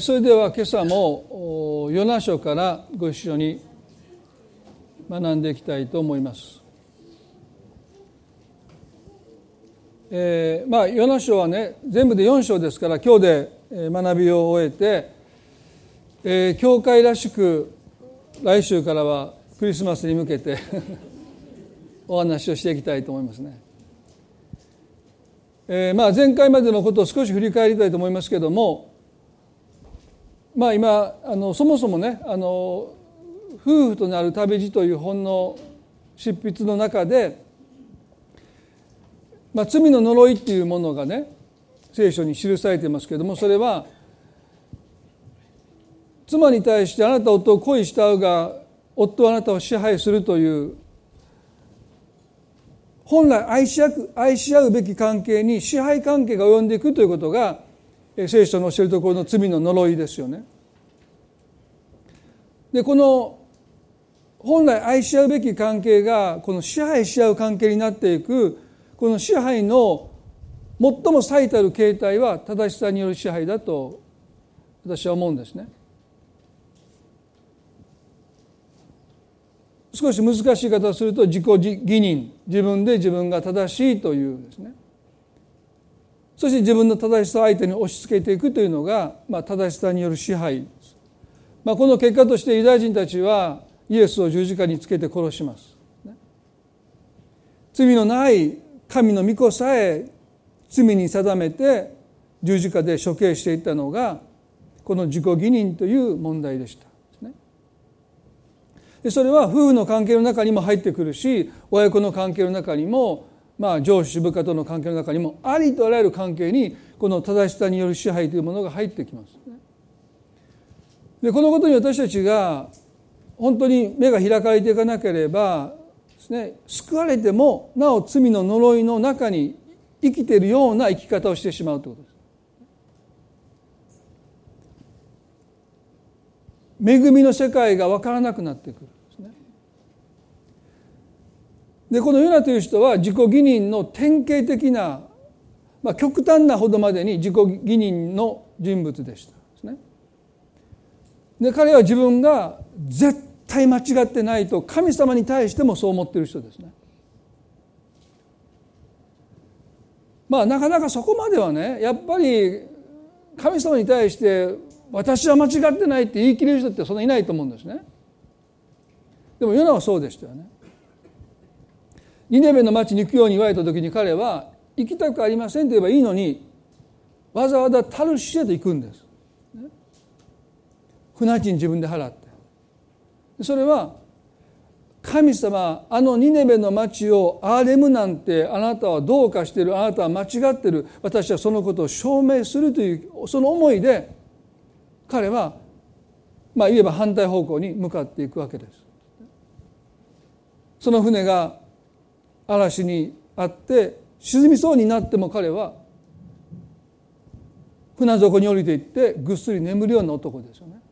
それでは今朝もヨナ書からご一緒に学んでいきたいと思います。えー、まあヨナ書はね全部で4章ですから今日で学びを終えて、えー、教会らしく来週からはクリスマスに向けて お話をしていきたいと思いますね。えー、まあ前回までのことを少し振り返りたいと思いますけどもまあ今あのそもそもねあの夫婦となる旅路という本の執筆の中で、まあ、罪の呪いっていうものがね聖書に記されていますけれどもそれは妻に対してあなた夫を恋したうが夫はあなたを支配するという本来愛し合愛し合うべき関係に支配関係が及んでいくということが聖書の教えるところの罪の呪いですよね。でこの本来愛し合うべき関係がこの支配し合う関係になっていくこの支配の最も最たる形態は正しさによる支配だと私は思うんですね。少し難しい言い方をすると自己義認自分で自分が正しいというですねそして自分の正しさを相手に押し付けていくというのが、まあ、正しさによる支配。です、まあ、この結果としてユダヤ人たちはイエスを十字架につけて殺します、罪のない神の御子さえ罪に定めて十字架で処刑していったのがこの自己義認という問題でした。でそれは夫婦の関係の中にも入ってくるし親子の関係の中にもまあ上司部下との関係の中にもありとあらゆる関係にこの正しさによる支配というものが入ってきます。でこのことに私たちが本当に目が開かれていかなければですね救われてもなお罪の呪いの中に生きているような生き方をしてしまうということです。恵みの世界が分からなくなってくるでこのヨナという人は自己義認の典型的な、まあ、極端なほどまでに自己義認の人物でしたですね。で彼は自分が絶対間違ってないと神様に対してもそう思ってる人ですね。まあなかなかそこまではねやっぱり神様に対して私は間違ってないって言い切れる人ってそんないないと思うんですね。でもヨナはそうでしたよね。ニネベの町に行くように言われた時に彼は行きたくありませんと言えばいいのにわざわざタルシエと行くんです。船賃自分で払って。それは神様あのニネベの町をアーレムなんてあなたはどうかしてるあなたは間違ってる私はそのことを証明するというその思いで彼はまあ言えば反対方向に向かっていくわけです。その船が嵐にあって沈みそうになっても彼は船底に降りていってぐっすり眠るような男ですよね。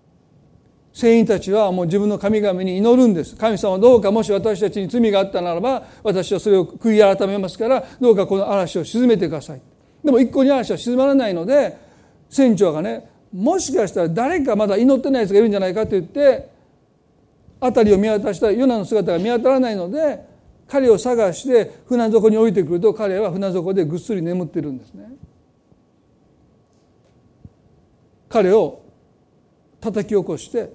船員たちはもう自分の神々に祈るんです神様どうかもし私たちに罪があったならば私はそれを悔い改めますからどうかこの嵐を沈めてくださいでも一向に嵐は沈まらないので船長がねもしかしたら誰かまだ祈ってないやつがいるんじゃないかと言って辺りを見渡したらヨナの姿が見当たらないので彼を探して船底に降りてくると彼は船底でぐっすり眠ってるんですね。彼を叩き起こして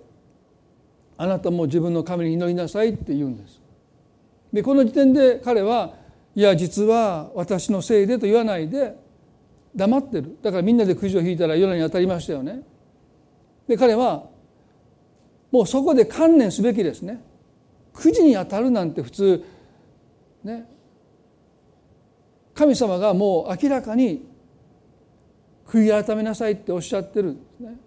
あなたも自分の神に祈りなさいって言うんです。でこの時点で彼はいや実は私のせいでと言わないで黙ってるだからみんなでくじを引いたら夜に当たりましたよね。で彼はもうそこで観念すべきですね。くじに当たるなんて普通ね神様がもう明らかに悔い改めなさいっておっしゃってるんですね。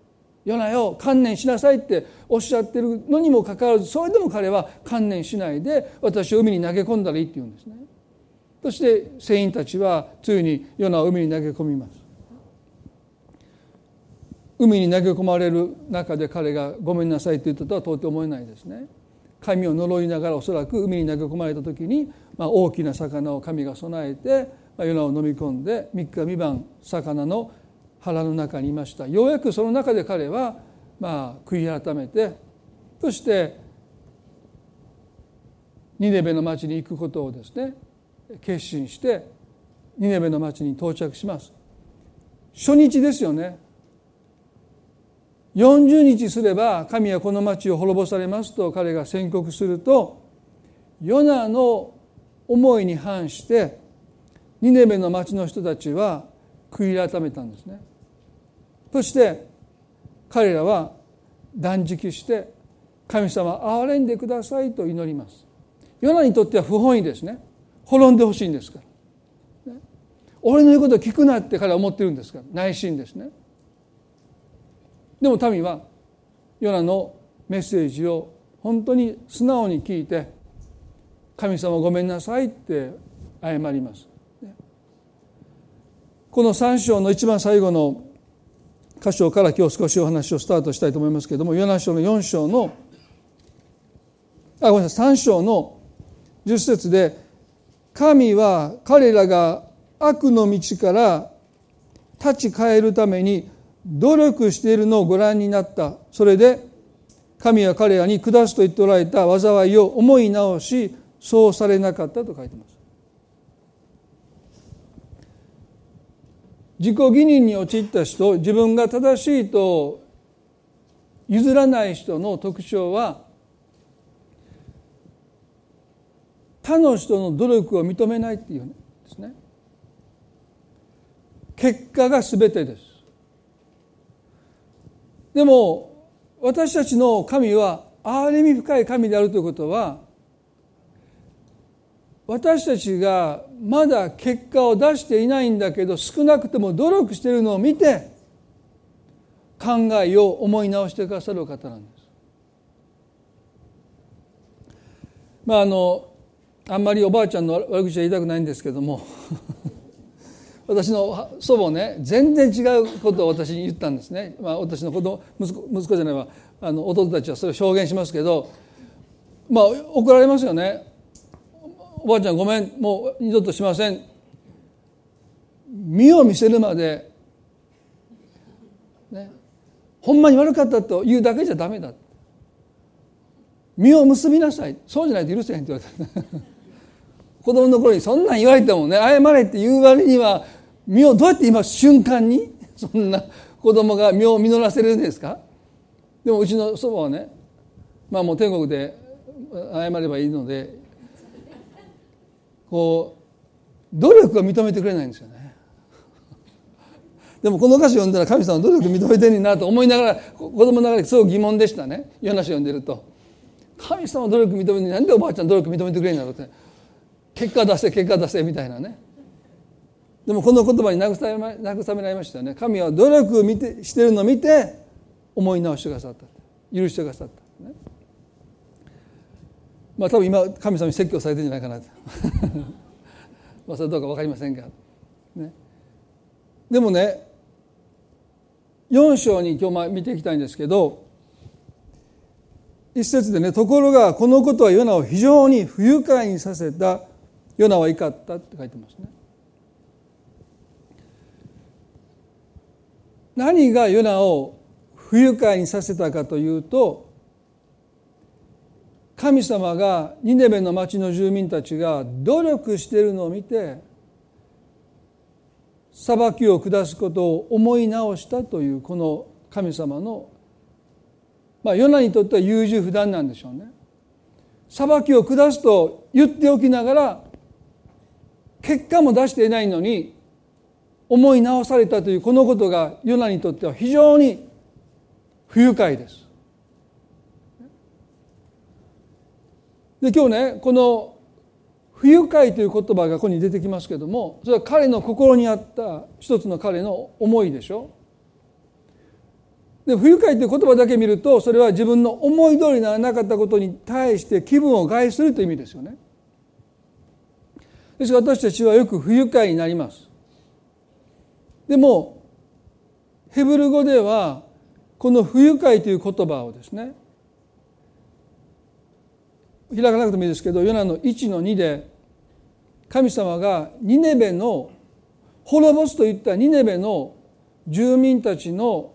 ヨナよ観念しなさいっておっしゃってるのにもかかわらずそれでも彼は観念しないで私を海に投げ込んだらいいって言うんですね。そして船員たちはついにヨナを海に投げ込みます。海に投げ込まれる中で彼が「ごめんなさい」って言ったとは到底思えないですね。神を呪いながらおそらく海に投げ込まれた時に、まあ、大きな魚を神が備えて、まあ、ヨナを飲み込んで3日三晩魚の腹の中にいました。ようやくその中で彼はまあ悔い改めてそしてニネベの町に行くことをですね決心してニネベの町に到着します。初日ですよね。40日すれば神はこの町を滅ぼされますと彼が宣告するとヨナの思いに反してニネベの町の人たちは悔い改めたんですね。そして彼らは断食して神様憐れんでくださいと祈ります。ヨナにとっては不本意ですね。滅んでほしいんですから、俺の言うことを聞くなって彼は思ってるんですから。内心ですね。でも民はヨナのメッセージを本当に素直に聞いて神様ごめんなさいって謝ります。この3章の一番最後の箇所から今日少しお話をスタートしたいと思いますけれどもヨナ書の4章のあごめんなさい3章の10節で神は彼らが悪の道から立ち返るために努力しているのをご覧になった。それで神は彼らに下すと言っておられた災いを思い直しそうされなかったと書いてます。自己義認に陥った人自分が正しいと譲らない人の特徴は他の人の努力を認めないっていうんですね。結果が全てです。でも私たちの神は憐れみ深い神であるということは私たちがまだ結果を出していないんだけど少なくとも努力しているのを見て考えを思い直してくださる方なんです。まああのあんまりおばあちゃんの悪口は言いたくないんですけども 私の祖母ね全然違うことを私に言ったんですね、まあ、私の子供息子息子じゃないわ。あの弟たちはそれを証言しますけどまあ怒られますよね。おばあちゃんごめんもう二度としません。身を見せるまで、ね、ほんまに悪かったと言うだけじゃダメだ。身を結びなさい。そうじゃないと許せへんって言われた。子供の頃にそんなん言われてもね謝れって言う割には身をどうやって今瞬間に そんな子供が身を実らせるんですか？でもうちの祖母はねまあもう天国で謝ればいいのでこう努力を認めてくれないんですよね。でもこの歌詞読んだら神様努力認めてんなと思いながら子供ながらすごく疑問でしたね。夜なし読んでると。神様努力認めてなんでおばあちゃん努力認めてくれんだろうって。結果出せ結果出せみたいなね。でもこの言葉に慰め慰められましたよね。神は努力を見てしてるのを見て思い直してくださった。許してくださった。まあ多分今神様に説教されてるんじゃないかなと。まあそれどうか分かりませんが、ね、でもね4章に今日見ていきたいんですけど一節でねところがこのことはヨナを非常に不愉快にさせた。ヨナは怒ったって書いてますね。何がヨナを不愉快にさせたかというと神様がニネベの町の住民たちが努力しているのを見て裁きを下すことを思い直したというこの神様のまあヨナにとっては優柔不断なんでしょうね。裁きを下すと言っておきながら結果も出していないのに思い直されたというこのことがヨナにとっては非常に不愉快です。で今日ねこの「不愉快」という言葉がここに出てきますけどもそれは彼の心にあった一つの彼の思いでしょ。で不愉快という言葉だけ見るとそれは自分の思い通りにならなかったことに対して気分を害するという意味ですよね。ですから私たちはよく不愉快になります。でもヘブル語ではこの不愉快という言葉をですね開かなくてもいいですけどヨナの1の2で神様がニネベの滅ぼすといったニネベの住民たちの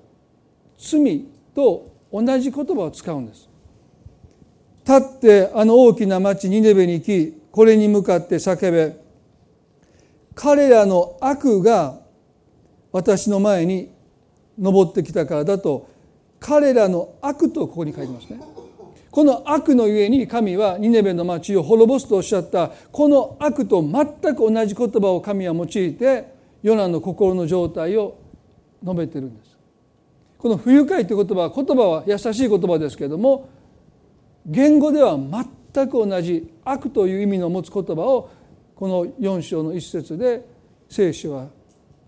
罪と同じ言葉を使うんです。立ってあの大きな町ニネベに行きこれに向かって叫べ彼らの悪が私の前に登ってきたからだと彼らの悪とここに書いてますね。この悪のゆえに神はニネベの町を滅ぼすとおっしゃったこの悪と全く同じ言葉を神は用いてヨナの心の状態を述べてるんです。この不愉快という言葉は言葉は優しい言葉ですけれども言語では全く同じ悪という意味の持つ言葉をこの4章の一節で聖書は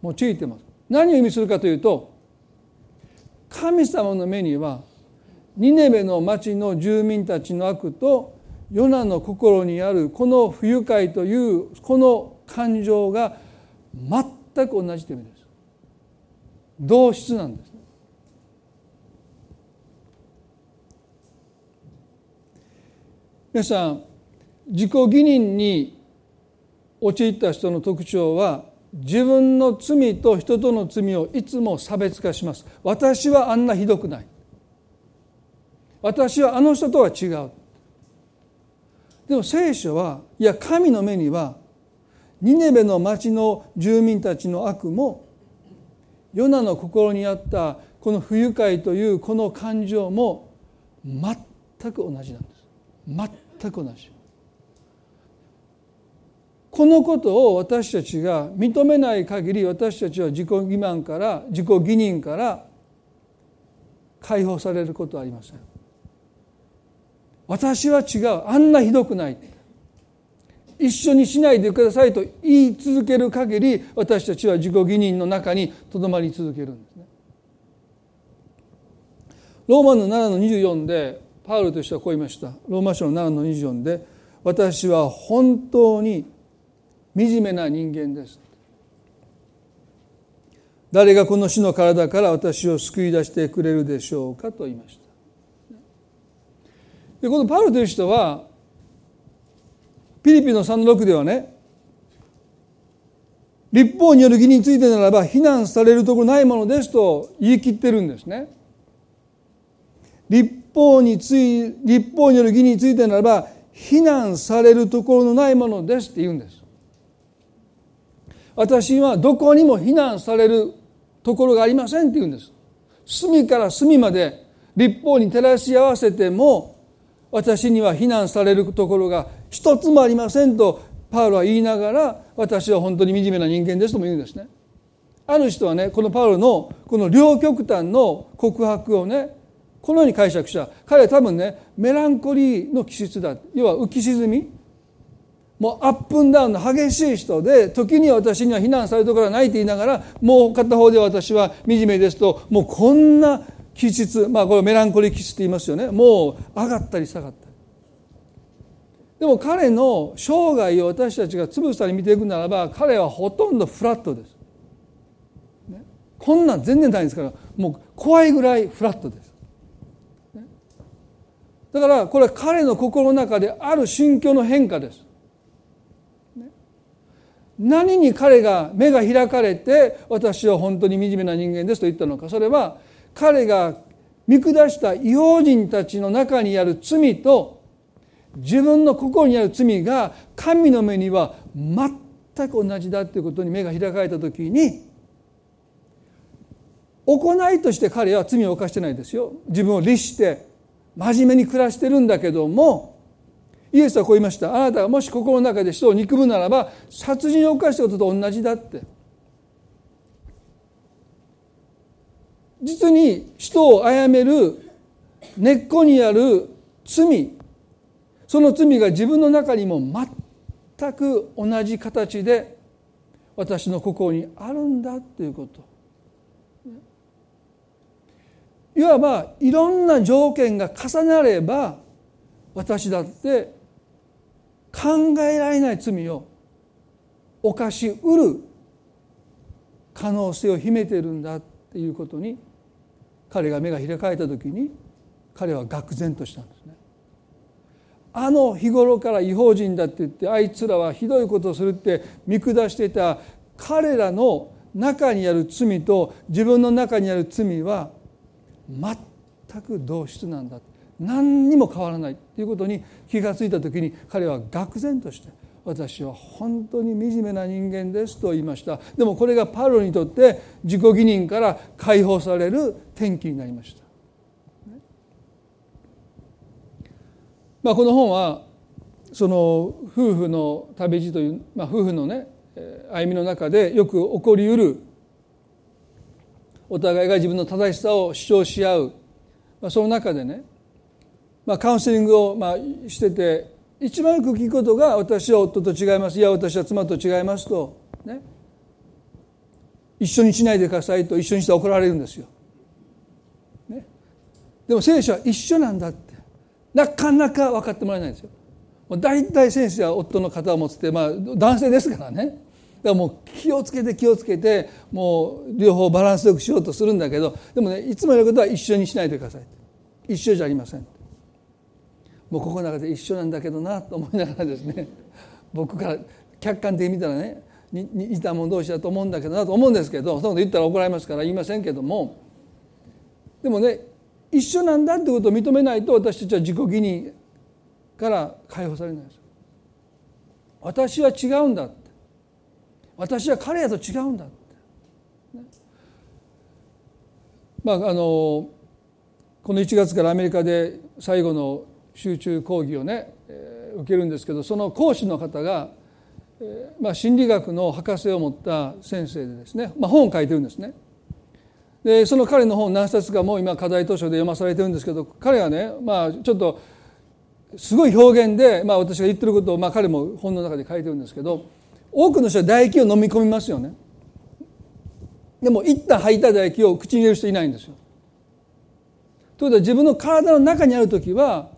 用いてます。何を意味するかというと神様の目にはニネベの町の住民たちの悪とヨナの心にあるこの不愉快というこの感情が全く同じという意味です。同質なんです、皆さん自己義認に陥った人の特徴は自分の罪と人との罪をいつも差別化します。私はあんなひどくない。私はあの人とは違う。でも聖書はいや神の目にはニネベの町の住民たちの悪もヨナの心にあったこの不愉快というこの感情も全く同じなんです。全く同じ。このことを私たちが認めない限り私たちは自己欺瞞から自己義認から解放されることはありません。私は違う。あんなひどくない。一緒にしないでくださいと言い続ける限り私たちは自己義認の中にとどまり続けるんですね。ローマの7の24でパウルとしてはこう言いました。ローマ書の7の24で私は本当に惨めな人間です誰がこの死の体から私を救い出してくれるでしょうかと言いましたでこのパウロという人はピリピの3の6ではね立法による義についてならば非難されるところないものですと言い切ってるんですね。立法につい立法による義についてならば非難されるところのないものですって言うんです。私はどこにも非難されるところがありませんって言うんです。隅から隅まで立法に照らし合わせても私には非難されるところが一つもありませんとパウロは言いながら私は本当に惨めな人間ですとも言うんですね。ある人はねこのパウロのこの両極端の告白をねこのように解釈した彼は多分ねメランコリーの気質だ要は浮き沈みもうアップンダウンの激しい人で時に私には非難されるところはないと言いながらもう片方で私は惨めですともうこんな気質まあこれメランコリー気質って言いますよね。もう上がったり下がったり。でも彼の生涯を私たちがつぶさに見ていくならば彼はほとんどフラットです、ね、こんなん全然ないですからもう怖いぐらいフラットです、だからこれは彼の心の中である心境の変化です、何に彼が目が開かれて私は本当に惨めな人間ですと言ったのか。それは彼が見下した異邦人たちの中にある罪と自分の心にある罪が神の目には全く同じだということに目が開かれた時に行いとして彼は罪を犯してないですよ。自分を律して真面目に暮らしてるんだけどもイエスはこう言いました。あなたがもし心の中で人を憎むならば殺人を犯したことと同じだって。実に人を殺める根っこにある罪。その罪が自分の中にも全く同じ形で私の心にあるんだということ。いわばいろんな条件が重なれば私だって考えられない罪を犯しうる可能性を秘めているんだっていうことに彼が目が開かれた時に彼は愕然としたんですね。あの日頃から違法人だって言ってあいつらはひどいことをするって見下していた彼らの中にある罪と自分の中にある罪は全く同質なんだ何にも変わらないということに気が付いた時に彼は愕然として私は本当に惨めな人間ですと言いました。でもこれがパウロにとって自己義認から解放される転機になりました、まあ、この本はその夫婦の旅路という、まあ、夫婦のね歩みの中でよく起こりうるお互いが自分の正しさを主張し合う、まあ、その中でね、まあ、カウンセリングをまあしてて一番よく聞くことが私は夫と違います。いや私は妻と違いますとね。一緒にしないでくださいと一緒にして怒られるんですよ。ね、でも聖書は一緒なんだって。なかなか分かってもらえないんですよ。もう大体先生は夫の方を持つって、まあ、男性ですからね。だからもう気をつけて気をつけてもう両方バランスよくしようとするんだけどでもねいつもやることは一緒にしないでください。一緒じゃありません。もうここの中で一緒なんだけどなと思いながらですね 僕から客観的に見たらね似た者同士だと思うんだけどなと思うんですけどそんなこと言ったら怒られますから言いませんけどもでもね一緒なんだってことを認めないと私たちは自己義にから解放されないです私は違うんだって。私は彼らと違うんだって、ね、まああのこの1月からアメリカで最後の集中講義をね、えー、受けるんですけどその講師の方が、えーまあ、心理学の博士を持った先生でですね、まあ、本を書いてるんですね。でその彼の本何冊かも今課題図書で読まされてるんですけど彼はね、まあ、ちょっとすごい表現で、まあ、私が言ってることを、まあ、彼も本の中で書いてるんですけど多くの人は唾液を飲み込みますよねでも一旦吐いた唾液を口に入れる人いないんですよということは自分の体の中にある時は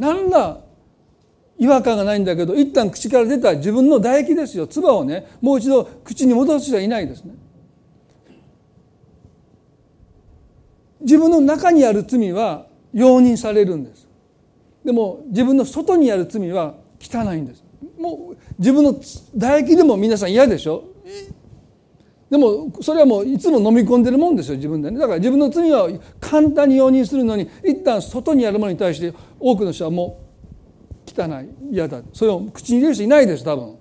何ら違和感がないんだけど一旦口から出た自分の唾液ですよ。唾をねもう一度口に戻す人はいないですね。自分の中にある罪は容認されるんです。でも自分の外にある罪は汚いんです。もう自分の唾液でも皆さん嫌でしょ？でもそれはもういつも飲み込んでるもんですよ自分でね。だから自分の罪は簡単に容認するのに一旦外にあるものに対して多くの人はもう汚い嫌だ。それを口に入れる人いないです多分。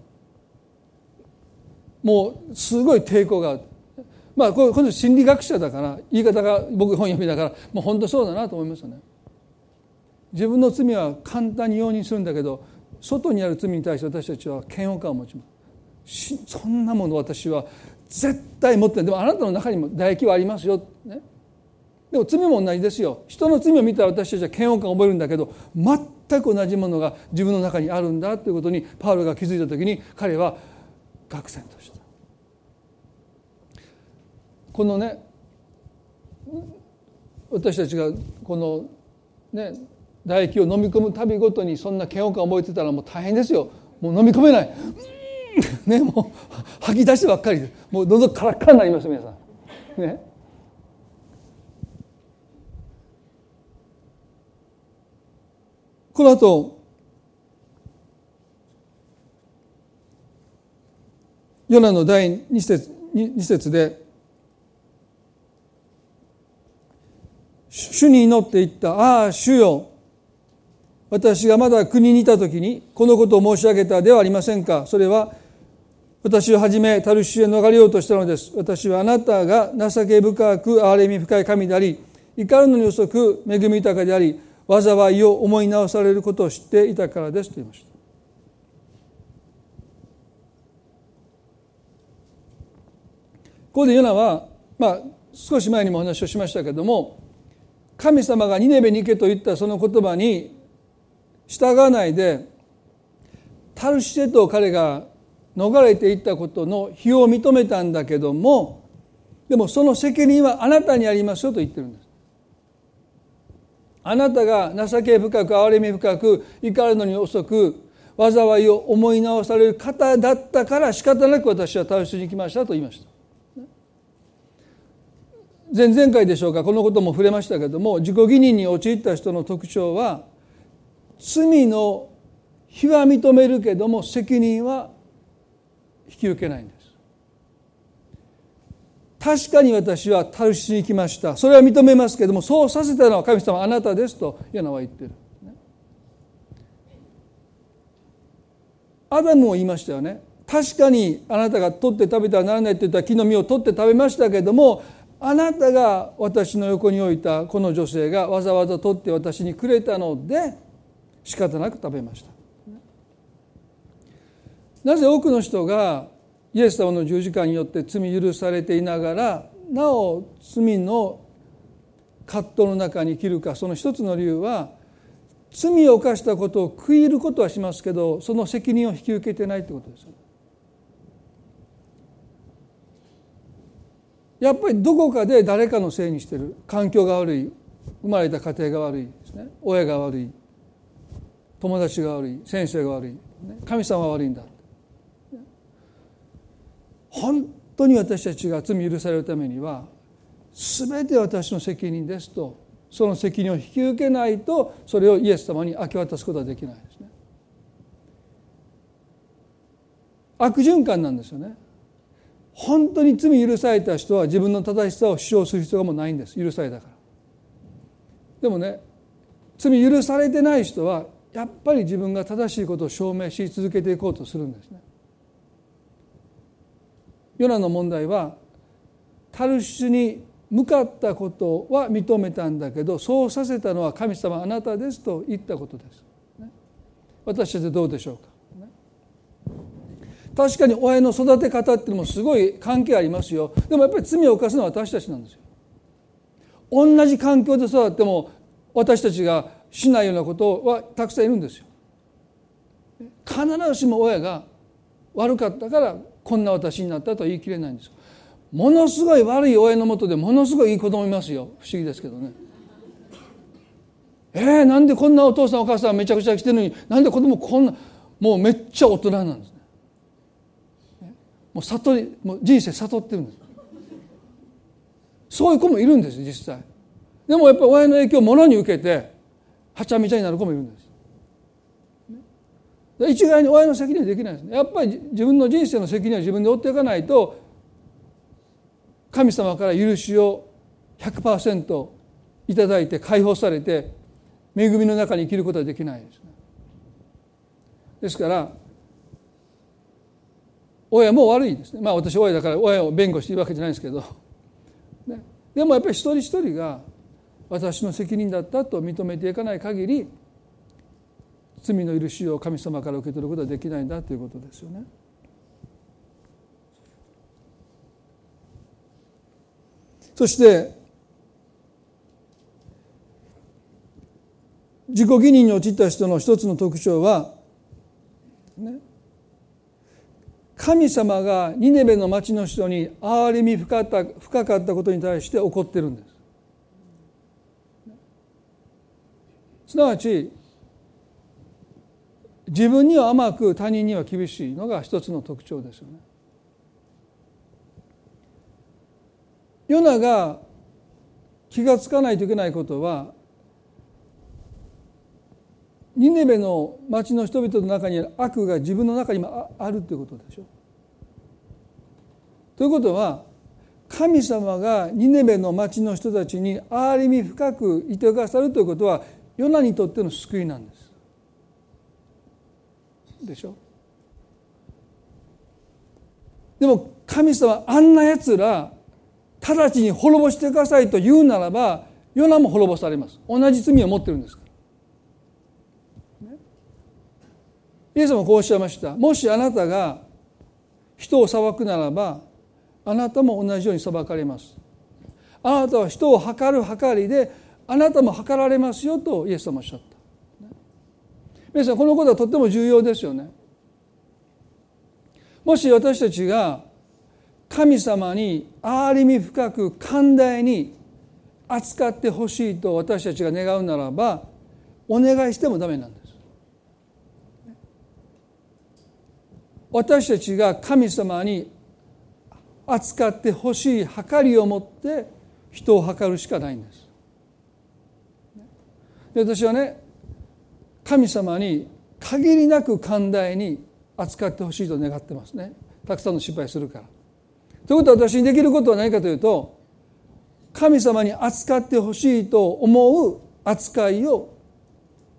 もうすごい抵抗がある。まあこれこの心理学者だから言い方が僕本読みだからもう本当そうだなと思いますよね。自分の罪は簡単に容認するんだけど外にある罪に対して私たちは嫌悪感を持ちます。そんなもの私は絶対持ってない。でもあなたの中にも唾液はありますよ、ね、でも罪も同じですよ。人の罪を見たら私たちは嫌悪感を覚えるんだけど全く同じものが自分の中にあるんだということにパウロが気づいた時に彼は愕然とした。このね私たちがこのね唾液を飲み込むたびごとにそんな嫌悪感を覚えてたらもう大変ですよ。もう飲み込めない。ねもう吐き出してばっかりでもうどんどんカラッカラになります皆さん。ね。この後ヨナの第2節 ,2 節で主に祈っていったああ主よ。私がまだ国にいた時にこのことを申し上げたではありませんか。それは私をはじめタルシへ逃れようとしたのです。私はあなたが情け深く憐れみ深い神であり怒るのに遅く恵み豊かであり災いを思い直されることを知っていたからですと言いました。ここでヨナは、まあ、少し前にもお話をしましたけども神様がニネベに行けと言ったその言葉に従わないでタルシェと彼が逃れていったことの非を認めたんだけどもでもその責任はあなたにありますよと言ってるんです。あなたが情け深く憐れみ深く怒るのに遅く災いを思い直される方だったから仕方なく私はタルシに来ましたと言いました。前々回でしょうかこのことも触れましたけども自己義認に陥った人の特徴は罪の非は認めるけども責任は引き受けないんです。確かに私はタルシに行きました。それは認めますけれどもそうさせたのは神様あなたですとヨナは言ってる。アダムも言いましたよね。確かにあなたが取って食べてはならないって言ったら木の実を取って食べましたけれどもあなたが私の横に置いたこの女性がわざわざ取って私にくれたので仕方なく食べました。なぜ多くの人がイエス様の十字架によって罪許されていながらなお罪の葛藤の中に生きるかその一つの理由は罪を犯したことを悔いることはしますけどその責任を引き受けてないってことですやっぱりどこかで誰かのせいにしてる。環境が悪い。生まれた家庭が悪いですね。親が悪い。友達が悪い。先生が悪い。神様が悪いんだ。本当に私たちが罪許されるためには全て私の責任ですとその責任を引き受けないとそれをイエス様に明け渡すことはできないですね。悪循環なんですよね。本当に罪許された人は自分の正しさを主張する必要がもうないんです。許されたから。でもね罪許されてない人はやっぱり自分が正しいことを証明し続けていこうとするんですね。ヨナの問題はタルシュに向かったことは認めたんだけどそうさせたのは神様あなたですと言ったことです。私たちどうでしょうか。確かに親の育て方っていうのもすごい関係ありますよ。でもやっぱり罪を犯すのは私たちなんですよ。同じ環境で育っても私たちがしないようなことはたくさんいるんですよ。必ずしも親が悪かったからこんな私になったとは言い切れないんです。ものすごい悪い親のもとでものすごいいい子供いますよ。不思議ですけどね。えー、なんでこんなお父さんお母さんめちゃくちゃ来てるのになんで子供こんなもうめっちゃ大人なんですね。もう悟りもう人生悟ってるんです。そういう子もいるんです実際。でもやっぱり親の影響をものに受けてはちゃめちゃになる子もいるんです。一概に親の責任はできないですね。やっぱり自分の人生の責任は自分で負っていかないと神様から許しを100%いただいて解放されて恵みの中に生きることはできないですね。ですから親も悪いですね。まあ私親だから親を弁護しているわけじゃないですけど、ね、でもやっぱり一人一人が私の責任だったと認めていかない限り罪の許しを神様から受け取ることはできないんだということですよね。そして自己義認に陥った人の一つの特徴は、ね、神様がニネベの町の人に憐れみ深かった深かったことに対して怒ってるんです。すなわち自分には甘く他人には厳しいのが一つの特徴ですよね。ヨナが気が付かないといけないことはニネベの町の人々の中にある悪が自分の中にもあるということでしょ。ということは神様がニネベの町の人たちに憐れみ深くいてくださるということはヨナにとっての救いなんです。でしょ。でも神様あんなやつら直ちに滅ぼしてくださいと言うならばヨナも滅ぼされます。同じ罪を持ってるんですから、ね、イエスもこうおっしゃいました。もしあなたが人を裁くならばあなたも同じように裁かれます。あなたは人を測る測りであなたも測られますよとイエス様おっしゃった。皆さんこのことはとっても重要ですよね。もし私たちが神様に憐れみ深く寛大に扱ってほしいと私たちが願うならばお願いしてもダメなんです。私たちが神様に扱ってほしい計りを持って人を測るしかないんです。で私はね神様に限りなく寛大に扱ってほしいと願ってますねたくさんの失敗するからということは私にできることは何かというと神様に扱ってほしいと思う扱いを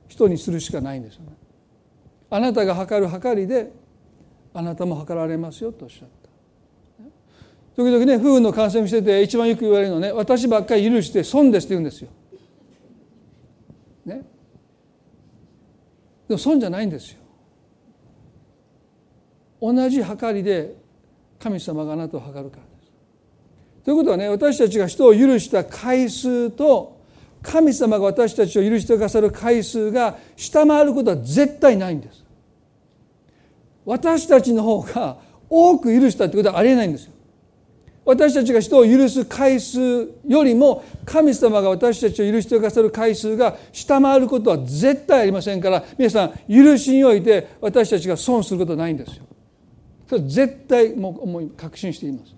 人にするしかないんですよね。あなたが測る測りであなたも測られますよとおっしゃった。時々ね夫婦のカウンセリングしてて一番よく言われるのね私ばっかり許して損ですって言うんですよ。ね。でも損じゃないんですよ。同じ測りで神様があなたを測るからです。ということはね私たちが人を許した回数と神様が私たちを許してくださる回数が下回ることは絶対ないんです。私たちの方が多く許したってことはありえないんですよ。私たちが人を許す回数よりも神様が私たちを許してくださる回数が下回ることは絶対ありませんから皆さん許しにおいて私たちが損することはないんですよ。それ絶対もう思い確信しています。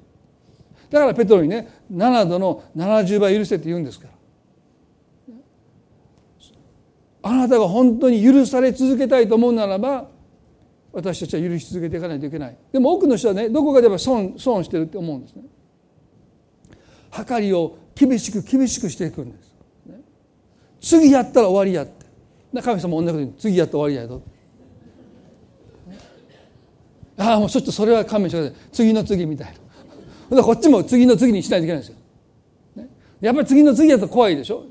だからペトロにね7度の70倍許せって言うんですから。あなたが本当に許され続けたいと思うならば私たちは許し続けていかないといけないでも多くの人はねどこかでは損損してるって思うんですね計りを厳しく厳しくしていくんです、ね、次やったら終わりやって。神様も同じことに次やったら終わりやとああもうちょっとそれは勘弁してください。次の次みたいな。こっちも次の次にしないといけないんですよ、ね、やっぱり次の次やと怖いでしょ。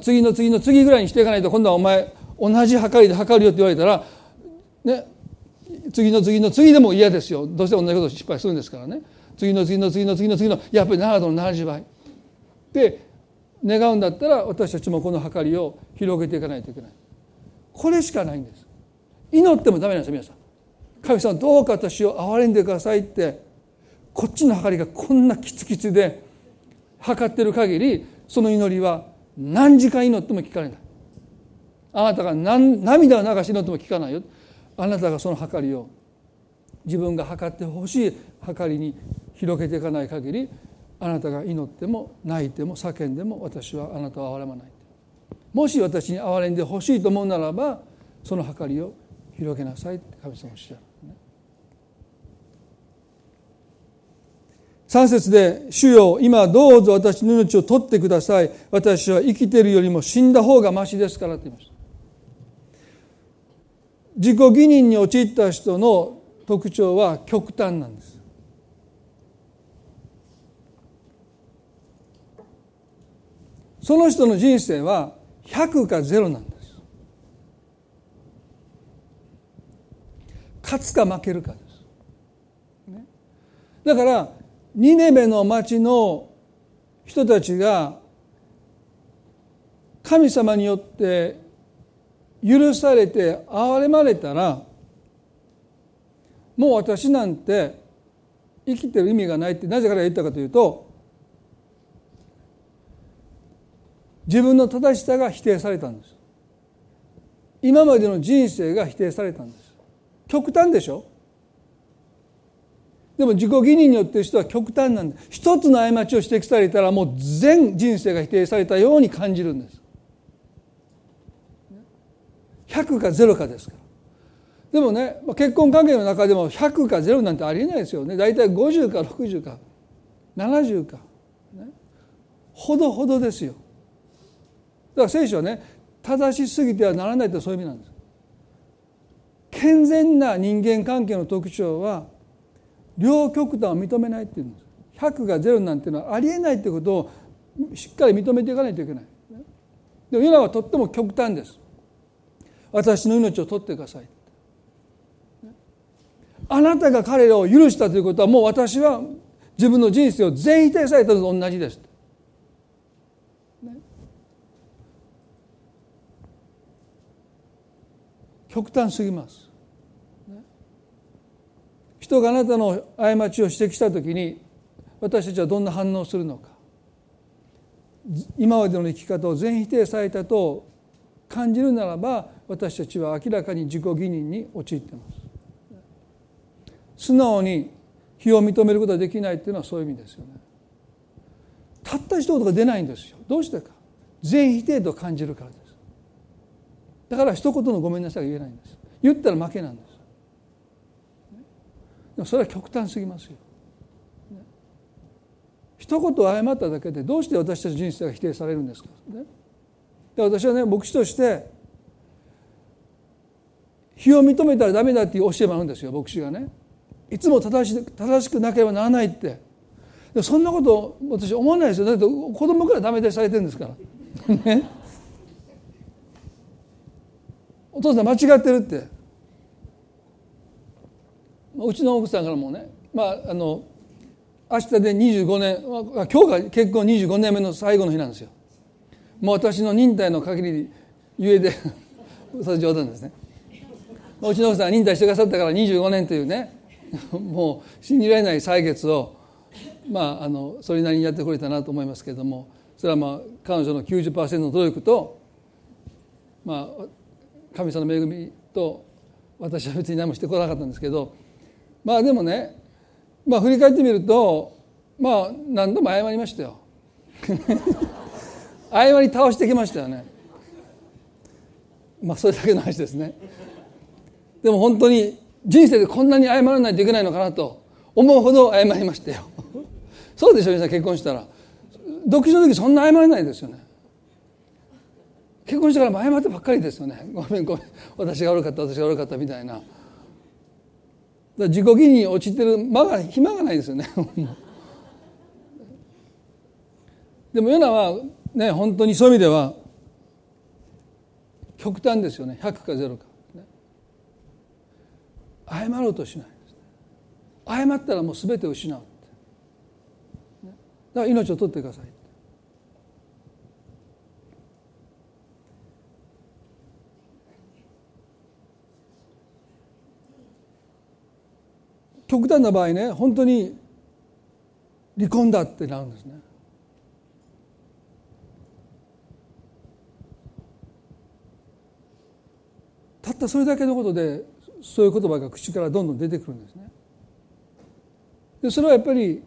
次の次の次ぐらいにしていかないと今度はお前同じ計りで測るよって言われたらね。次の次の次でも嫌ですよ。どうして同じこと失敗するんですからね。次の次の次の次の次のやっぱり7度の70倍。で願うんだったら私たちもこの計りを広げていかないといけない。これしかないんです。祈ってもダメなんですよ皆さん。神様どうか私を憐れんでくださいって。こっちの計りがこんなキツキツで測ってる限りその祈りは何時間祈っても聞かれない。あなたが涙を流し祈っても聞かないよ。あなたがその計りを自分が測ってほしい計りに広げていかない限りあなたが祈っても泣いても叫んでも私はあなたを憐れまない。もし私に憐れんでほしいと思うならばその計りを広げなさいって神様おっしゃる、3節で「主よ今どうぞ私の命を取ってください。私は生きているよりも死んだ方がましですから」と言いました。自己義認に陥った人の特徴は極端なんです。その人の人生は100か0なんです。勝つか負けるかです、ね、だからニネベの町の人たちが神様によって許されて憐れまれたらもう私なんて生きてる意味がないってなぜから言ったかというと自分の正しさが否定されたんです。今までの人生が否定されたんです。極端でしょ？でも自己義認によってる人は極端なんで一つの過ちを指摘されたらもう全人生が否定されたように感じるんです。100か0かですから。でもね結婚関係の中でも100か0なんてありえないですよね。大体50か60か70か、ね、ほどほどですよ。から聖書はね正しすぎてはならないってそういう意味なんです。健全な人間関係の特徴は両極端を認めないっていうんです。100が0なんていうのはありえないってことをしっかり認めていかないといけない。でも今はとっても極端です。私の命を取ってくださいあなたが彼らを許したということはもう私は自分の人生を全否定されたのと同じです。極端すぎます。人があなたの過ちを指摘した時に私たちはどんな反応をするのか。今までの生き方を全否定されたと感じるならば私たちは明らかに自己義認に陥っています。素直に非を認めることができないっていうのはそういう意味ですよね。たった一言が出ないんですよ。どうしてか。全否定と感じるからです。だから一言のごめんなさいが言えないんです。言ったら負けなんです。でもそれは極端すぎますよ。一言謝っただけでどうして私たち人生が否定されるんですか、ね、で私はね牧師として非を認めたらダメだっていう教えもあるんですよ牧師がね。いつも正し正しくなければならないって。そんなこと私思わないですよ。だって子供からダメ出されてるんですから。ね。お父さん間違ってるって。うちの奥さんからもねまああの明日で25年今日が結婚25年目の最後の日なんですよ。もう私の忍耐の限りゆえでそれ冗談ですね。うちの奥さんが忍耐してくださったから25年というねもう信じられない歳月をまああのそれなりにやってくれたなと思いますけれどもそれはまあ彼女の90%の努力とまあ神様の恵みと私は別に何もしてこなかったんですけどまあでもねまあ振り返ってみるとまあ何度も謝りましたよ。謝り倒してきましたよね。まあそれだけの話ですね。でも本当に人生でこんなに謝らないといけないのかなと思うほど謝りましたよ。そうでしょ皆さん結婚したら。独身の時そんな謝れないですよね。結婚してから謝ってばっかりですよね。ごめんごめん。私が悪かった私が悪かったみたいな。自己義に陥ってる間が暇がないですよね。でもヨナはね本当にそういう意味では極端ですよね。100か0か、ね、謝ろうとしない、謝ったらもう全てを失う、だから命を取ってください。極端な場合ね本当に離婚だってなるんですね。たったそれだけのことでそういう言葉が口からどんどん出てくるんですね。でそれはやっぱり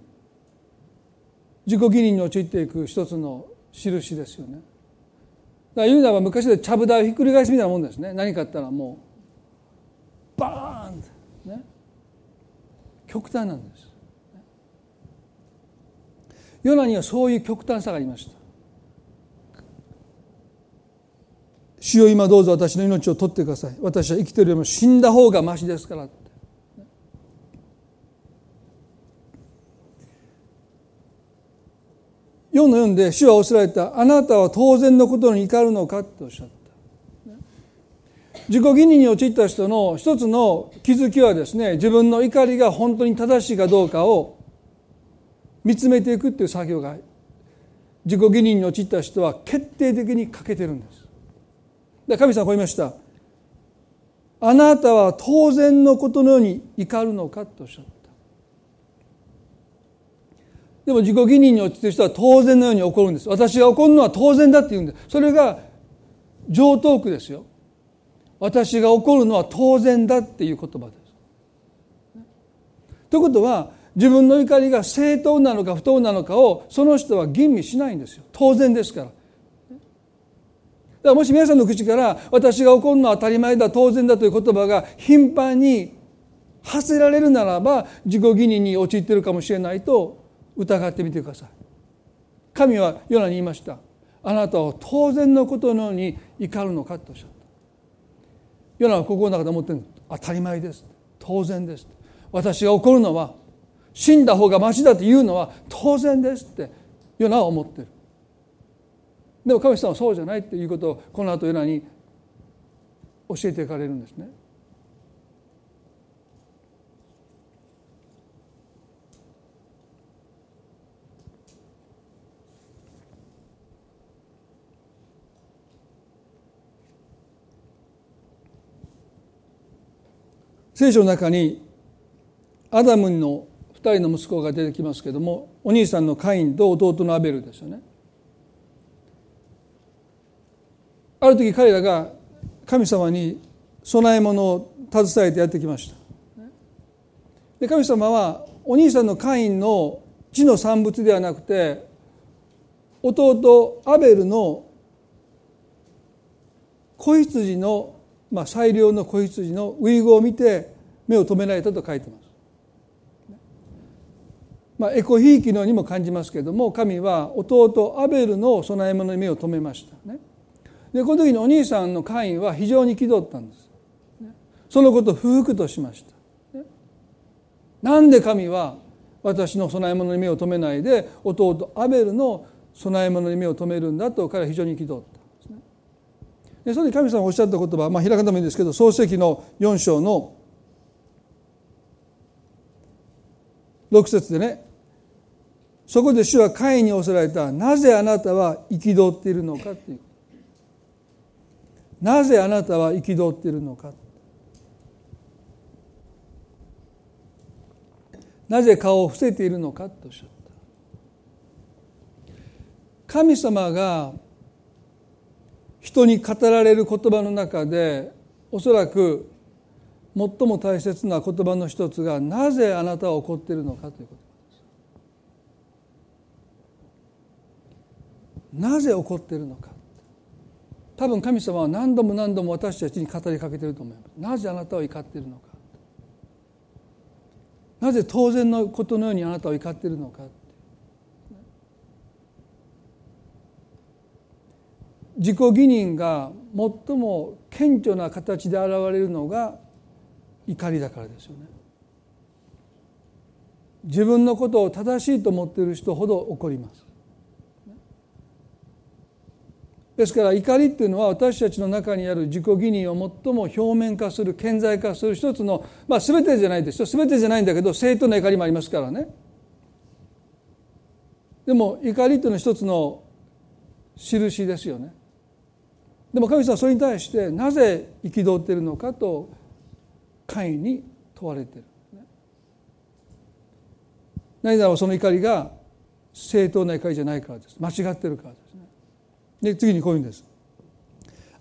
自己義理に陥っていく一つの印ですよね。だから言うならば昔でちゃぶ台をひっくり返すみたいなもんですね。何かあったらもうバーンね。極端なんです。ヨナにはそういう極端さがありました。主よ今どうぞ私の命を取ってください。私は生きてるよりも死んだ方がましですから。4の4で主はおっしゃられたあなたは当然のことに怒るのかとおっしゃった。自己義理に陥った人の一つの気づきはですね自分の怒りが本当に正しいかどうかを見つめていくっていう作業が自己義理に陥った人は決定的に欠けてるんです。で神様こう言いました。あなたは当然のことのように怒るのかとおっしゃった。でも自己義理に陥ってる人は当然のように怒るんです。私が怒るのは当然だって言うんです。それが上等句ですよ。私が怒るのは当然だっていう言葉です。ということは自分の怒りが正当なのか不当なのかをその人は吟味しないんですよ当然ですから。だからもし皆さんの口から私が怒るのは当たり前だ当然だという言葉が頻繁に発せられるならば自己義理に陥っているかもしれないと疑ってみてください。神はヨナに言いました。あなたは当然のことのように怒るのかとおっしゃった。ヨナは心の中で思ってる当たり前です。当然です。私が怒るのは死んだ方がましだというのは当然ですってヨナは思ってる。でも神様はそうじゃないっていうことをこの後ヨナに教えていかれるんですね。聖書の中にアダムの2人の息子が出てきますけどもお兄さんのカインと弟のアベルですよね。ある時彼らが神様に供え物を携えてやってきました。で神様はお兄さんのカインの地の産物ではなくて弟アベルの子羊のまあ、最良の子羊の遺語を見て目を留められたと書いてます。まあ、エコひいきのようにも感じますけれども神は弟アベルの供え物に目を留めましたね。でこの時にお兄さんのカインは非常に憤ったんです。そのことを不服としました。なんで神は私の供え物に目を留めないで弟アベルの供え物に目を留めるんだと彼は非常に憤ったで。それで神様がおっしゃった言葉、まあ、開かんでもいいんですけど創世記の4章の6節でねそこで主は会におせられた。なぜあなたは憤っているのかという。なぜあなたは憤っているのか。なぜ顔を伏せているのかとおっしゃった。神様が人に語られる言葉の中でおそらく最も大切な言葉の一つがなぜあなたは怒っているのかということです。なぜ怒っているのか。多分神様は何度も何度も私たちに語りかけていると思います。なぜあなたは怒っているのか。なぜ当然のことのようにあなたは怒っているのか。自己義認が最も顕著な形で現れるのが怒りだからですよね。自分のことを正しいと思っている人ほど怒ります。ですから怒りっていうのは私たちの中にある自己義認を最も表面化する顕在化する一つのまあ全てじゃないですよ。全てじゃないんだけど正当な怒りもありますからね。でも怒りというのは一つの印ですよね。でも神様はそれに対してなぜ憤っているのかと会に問われてる。何だろうその怒りが正当な怒りじゃないからです。間違ってるからですね。で次にこういうんです。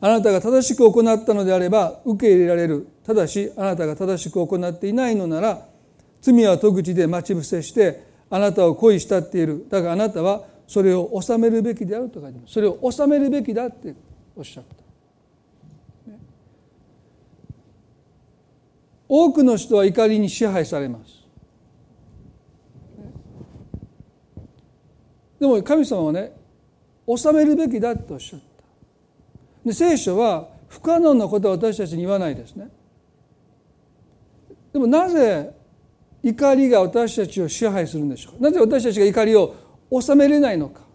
あなたが正しく行ったのであれば受け入れられる。ただしあなたが正しく行っていないのなら罪は戸口で待ち伏せしてあなたを恋したっている。だがあなたはそれを収めるべきであると書いてます。それを収めるべきだって。おっしゃった、多くの人は怒りに支配されます。でも神様はね収めるべきだとおっしゃった。で聖書は不可能なことは私たちに言わないですね。でもなぜ怒りが私たちを支配するんでしょうか。なぜ私たちが怒りを収めれないのか。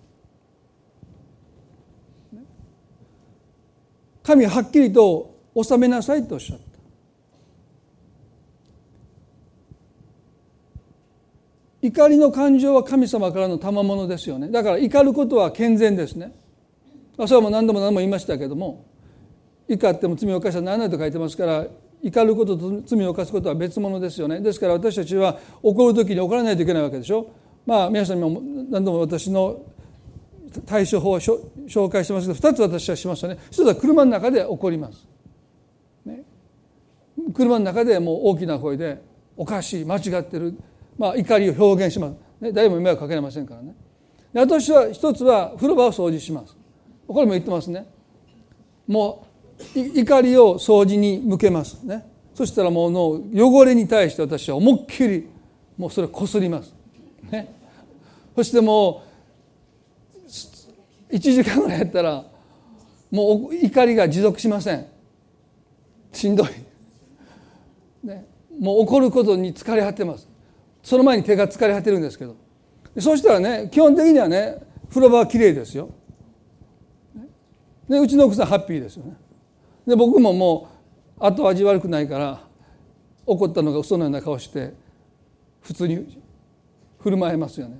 神ははっきりと収めなさいとおっしゃった。怒りの感情は神様からの賜物ですよね。だから怒ることは健全ですね。それはもう何度も何度も言いましたけども怒っても罪を犯したらならないと書いてますから怒ることと罪を犯すことは別物ですよね。ですから私たちは怒る時に怒らないといけないわけでしょ。まあ皆さんも何度も私の対処法を紹介してますけど2つ私はしましたね。一つは車の中で怒ります、ね、車の中でもう大きな声でおかしい間違ってるまあ、怒りを表現します、ね、誰も迷惑かけれませんからね。私は一つは風呂場を掃除します。これも言ってますね。もう怒りを掃除に向けます。ね。そしたらもうの汚れに対して私は思いっきりもうそれをこすります、ね、そしてもう1時間ぐらいやったらもう怒りが持続しません。しんどい、ね、もう怒ることに疲れ果てます。その前に手が疲れ果てるんですけど。そうしたらね基本的にはね風呂場はきれいですよ。でうちの奥さんハッピーですよね。で僕ももう後味悪くないから怒ったのが嘘のような顔して普通に振る舞えますよね。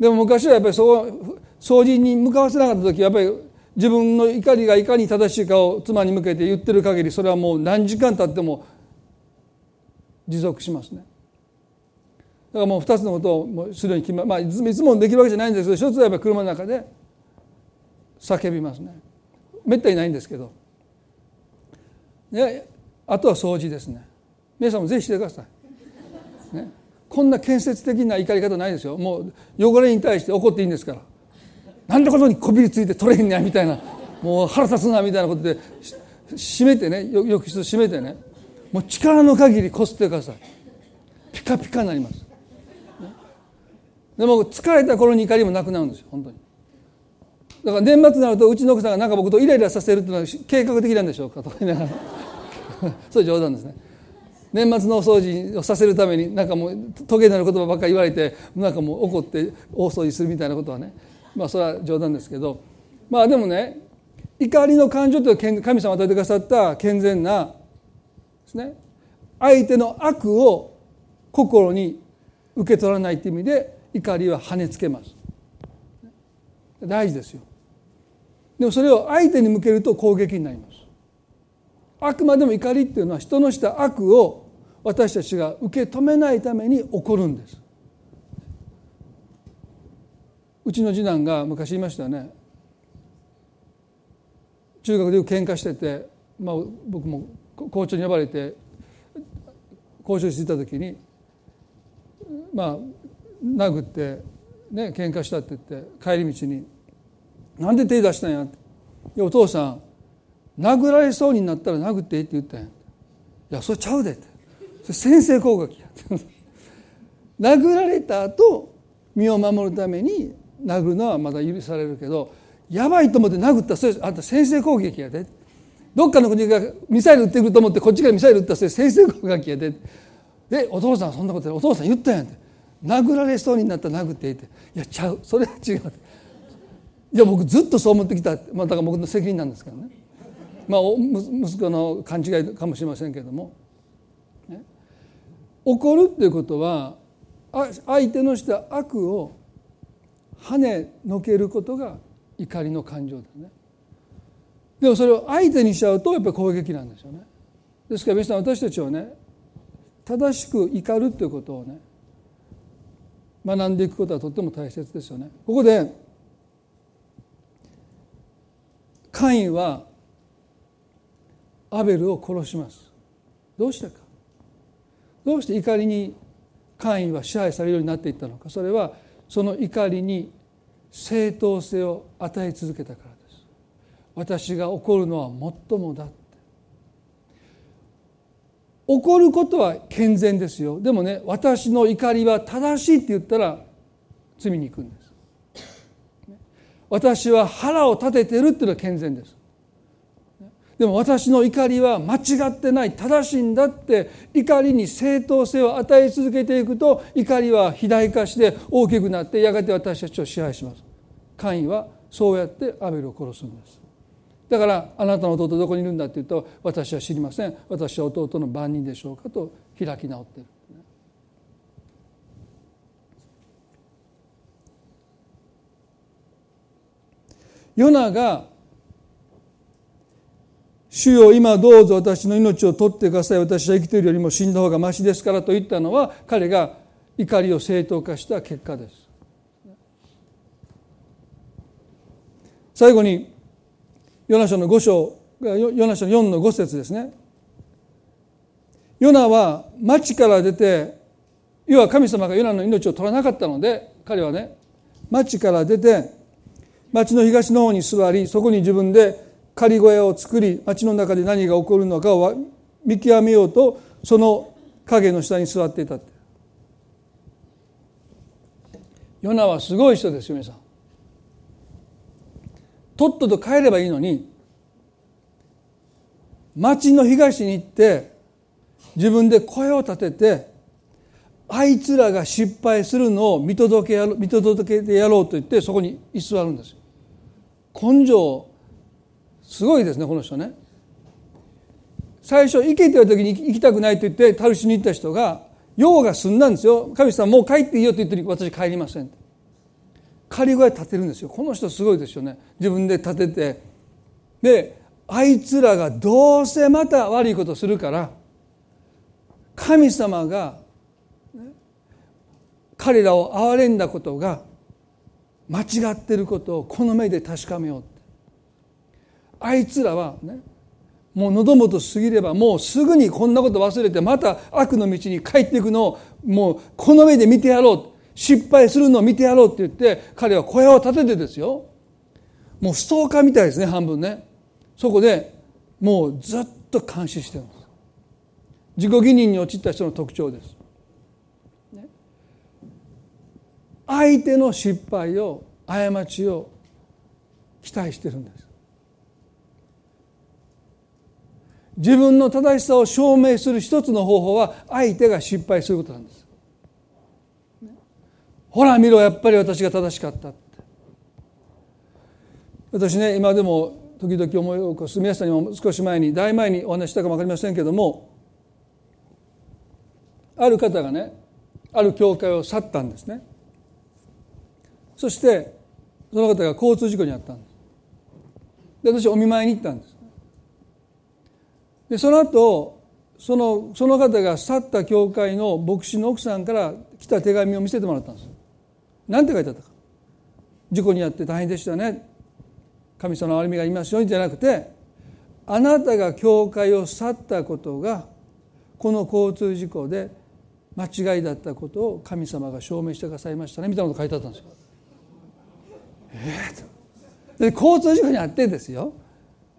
でも昔はやっぱりそう掃除に向かわせなかった時はやっぱり自分の怒りがいかに正しいかを妻に向けて言ってる限りそれはもう何時間経っても持続しますね。だからもう2つのことをするように決ままあいつもできるわけじゃないんですけど一つはやっぱり車の中で叫びますね。めったにないんですけど。であとは掃除ですね。皆さんもぜひしてください、ね、こんな建設的な怒り方ないですよ。もう汚れに対して怒っていいんですから。なんでことにこびりついて取れへんねやみたいな。もう腹立つなみたいなことで閉めてね浴室閉めてね。もう力の限りこすってください。ピカピカになります。でも疲れた頃に怒りもなくなるんですよ本当に。だから年末になるとうちの奥さんがなんか僕とイライラさせるっていうのは計画的なんでしょうかとか言いながら。そういう冗談ですね。年末のお掃除をさせるためになんかもうトゲになる言葉ばっかり言われてなんかもう怒って大掃除するみたいなことはねまあそれは冗談ですけどまあでもね怒りの感情という神様が与えてくださった健全なですね相手の悪を心に受け取らないという意味で怒りは跳ねつけます。大事ですよ。でもそれを相手に向けると攻撃になります。あくまでも怒りっていうのは人のした悪を私たちが受け止めないために起こるんです。うちの次男が昔言いましたね。中学でよく喧嘩してて、まあ、僕も校長に呼ばれて校長室にいた時にまあ殴ってね喧嘩したって言って帰り道に「なんで手出したんや」って「お父さん殴られそうになったら殴っていいって言ったんや」いやそれちゃうで」って。先制攻撃 殴られた後身を守るために殴るのはまだ許されるけどやばいと思って殴ったそれあんた先制攻撃やで。どっかの国がミサイル撃ってくると思ってこっちからミサイル撃ったそれ先制攻撃やで。でお父さんそんなことお父さん言ったやんやて。殴られそうになったら殴っていって。いやちゃう。それは違う。いや僕ずっとそう思ってきた、まあ、だから僕の責任なんですけどね。まあ息子の勘違いかもしれませんけども、怒るっていうことは相手のした悪を跳ねのけることが怒りの感情ですね。でもそれを相手にしちゃうとやっぱり攻撃なんですよね。ですから皆さん私たちはね正しく怒るということをね学んでいくことはとっても大切ですよね。ここでカインはアベルを殺します。どうしてか。どうして怒りにカインは支配されるようになっていったのか。それはその怒りに正当性を与え続けたからです。私が怒るのはもっともだって。怒ることは健全ですよ。でもね私の怒りは正しいって言ったら罪に行くんです。私は腹を立ててるっていうのは健全です。でも私の怒りは間違ってない正しいんだって怒りに正当性を与え続けていくと怒りは肥大化して大きくなってやがて私たちを支配します。カインはそうやってアベルを殺すんです。だからあなたの弟どこにいるんだって言うと私は知りません。私は弟の番人でしょうかと開き直ってる。ヨナが主よ今どうぞ私の命を取ってください。私は生きているよりも死んだ方がましですからと言ったのは彼が怒りを正当化した結果です。最後にヨナ書の5章ヨナ書の4の5節ですね。ヨナは町から出て要は神様がヨナの命を取らなかったので彼はね町から出て町の東の方に座りそこに自分で仮小屋を作り町の中で何が起こるのかを見極めようとその影の下に座っていたってヨナはすごい人ですよ皆さん。とっとと帰ればいいのに町の東に行って自分で声を立ててあいつらが失敗するのを見届けやろ見届けてやろうと言ってそこに居座るんです根性すごいですねこの人ね。最初行けて言われた時に行きたくないと言ってタルシに行った人が用が済んだんですよ。神様もう帰っていいよって言って私帰りません仮小屋建てるんですよ。この人すごいですよね。自分で建てて。であいつらがどうせまた悪いことするから神様が彼らを憐れんだことが間違ってることをこの目で確かめようあいつらはねもう喉元過ぎればもうすぐにこんなこと忘れてまた悪の道に帰っていくのをもうこの目で見てやろう。失敗するのを見てやろうって言って彼は小屋を建ててですよ。もうストーカーみたいですね半分ね。そこでもうずっと監視してるんです。自己義認に陥った人の特徴です、相手の失敗を過ちを期待してるんです。自分の正しさを証明する一つの方法は相手が失敗することなんです。ほら見ろやっぱり私が正しかったって。私ね今でも時々思い起こす皆さんにも少し前に大前にお話したかも分かりませんけどもある方がねある教会を去ったんですね。そしてその方が交通事故に遭ったんです。で私お見舞いに行ったんです。でその後そのその方が去った教会の牧師の奥さんから来た手紙を見せてもらったんです何て書いてあったか。事故に遭って大変でしたね。神様の歩みがいますようにじゃなくてあなたが教会を去ったことがこの交通事故で間違いだったことを神様が証明してくださいましたね。みたいなこと書いてあったんですよ。えー、で交通事故にあってですよ。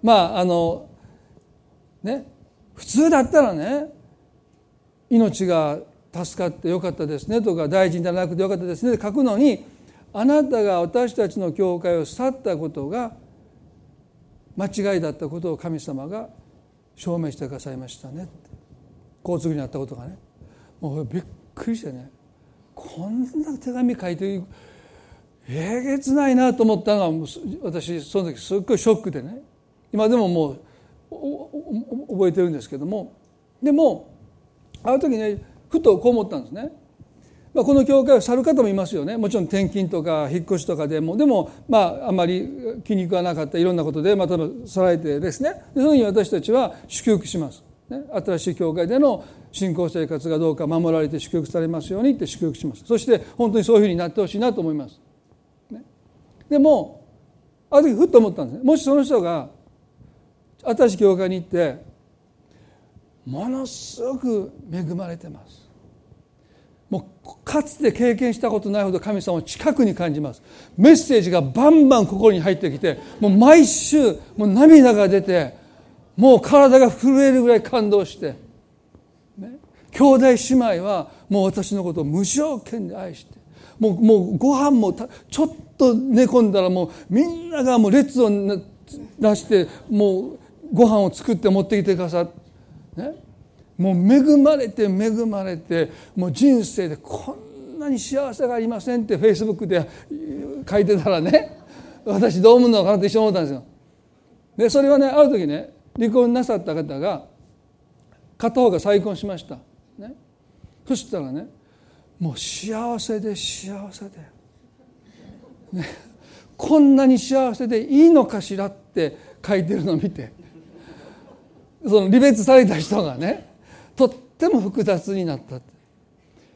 まああのね。普通だったらね命が助かってよかったですねとか大臣じゃなくてよかったですねって書くのにあなたが私たちの教会を去ったことが間違いだったことを神様が証明してくださいましたね交通にあったことがね。もうびっくりしてね。こんな手紙書いてえげつないなと思ったのが私その時すっごいショックでね。今でももう覚えてるんですけども。でもあの時ねふとこう思ったんですね。まあ、この教会を去る方もいますよね。もちろん転勤とか引っ越しとかでも。でもまああまり気に食わなかったいろんなことでまたさられてですね。そのように私たちは祝福します、ね、新しい教会での信仰生活がどうか守られて祝福されますようにって祝福します。そして本当にそういうふうになってほしいなと思います、ね、でもある時ふっと思ったんですね。もしその人が新しい教会に行ってものすごく恵まれてます。もうかつて経験したことないほど神様を近くに感じます。メッセージがバンバン心に入ってきてもう毎週もう涙が出てもう体が震えるぐらい感動して、ね、兄弟姉妹はもう私のことを無条件で愛してもうもうご飯もちょっと寝込んだらもうみんながもう列を出してもうご飯を作って持ってきてくださって、ね、もう恵まれて恵まれてもう人生でこんなに幸せがありませんってフェイスブックで書いてたらね私どう思うのかなって一緒に思ったんですよ。でそれはねある時ね離婚なさった方が片方が再婚しました。ね、そしたらねもう幸せで幸せで、ね、こんなに幸せでいいのかしらって書いてるのを見て。その離別された人がねとっても複雑になった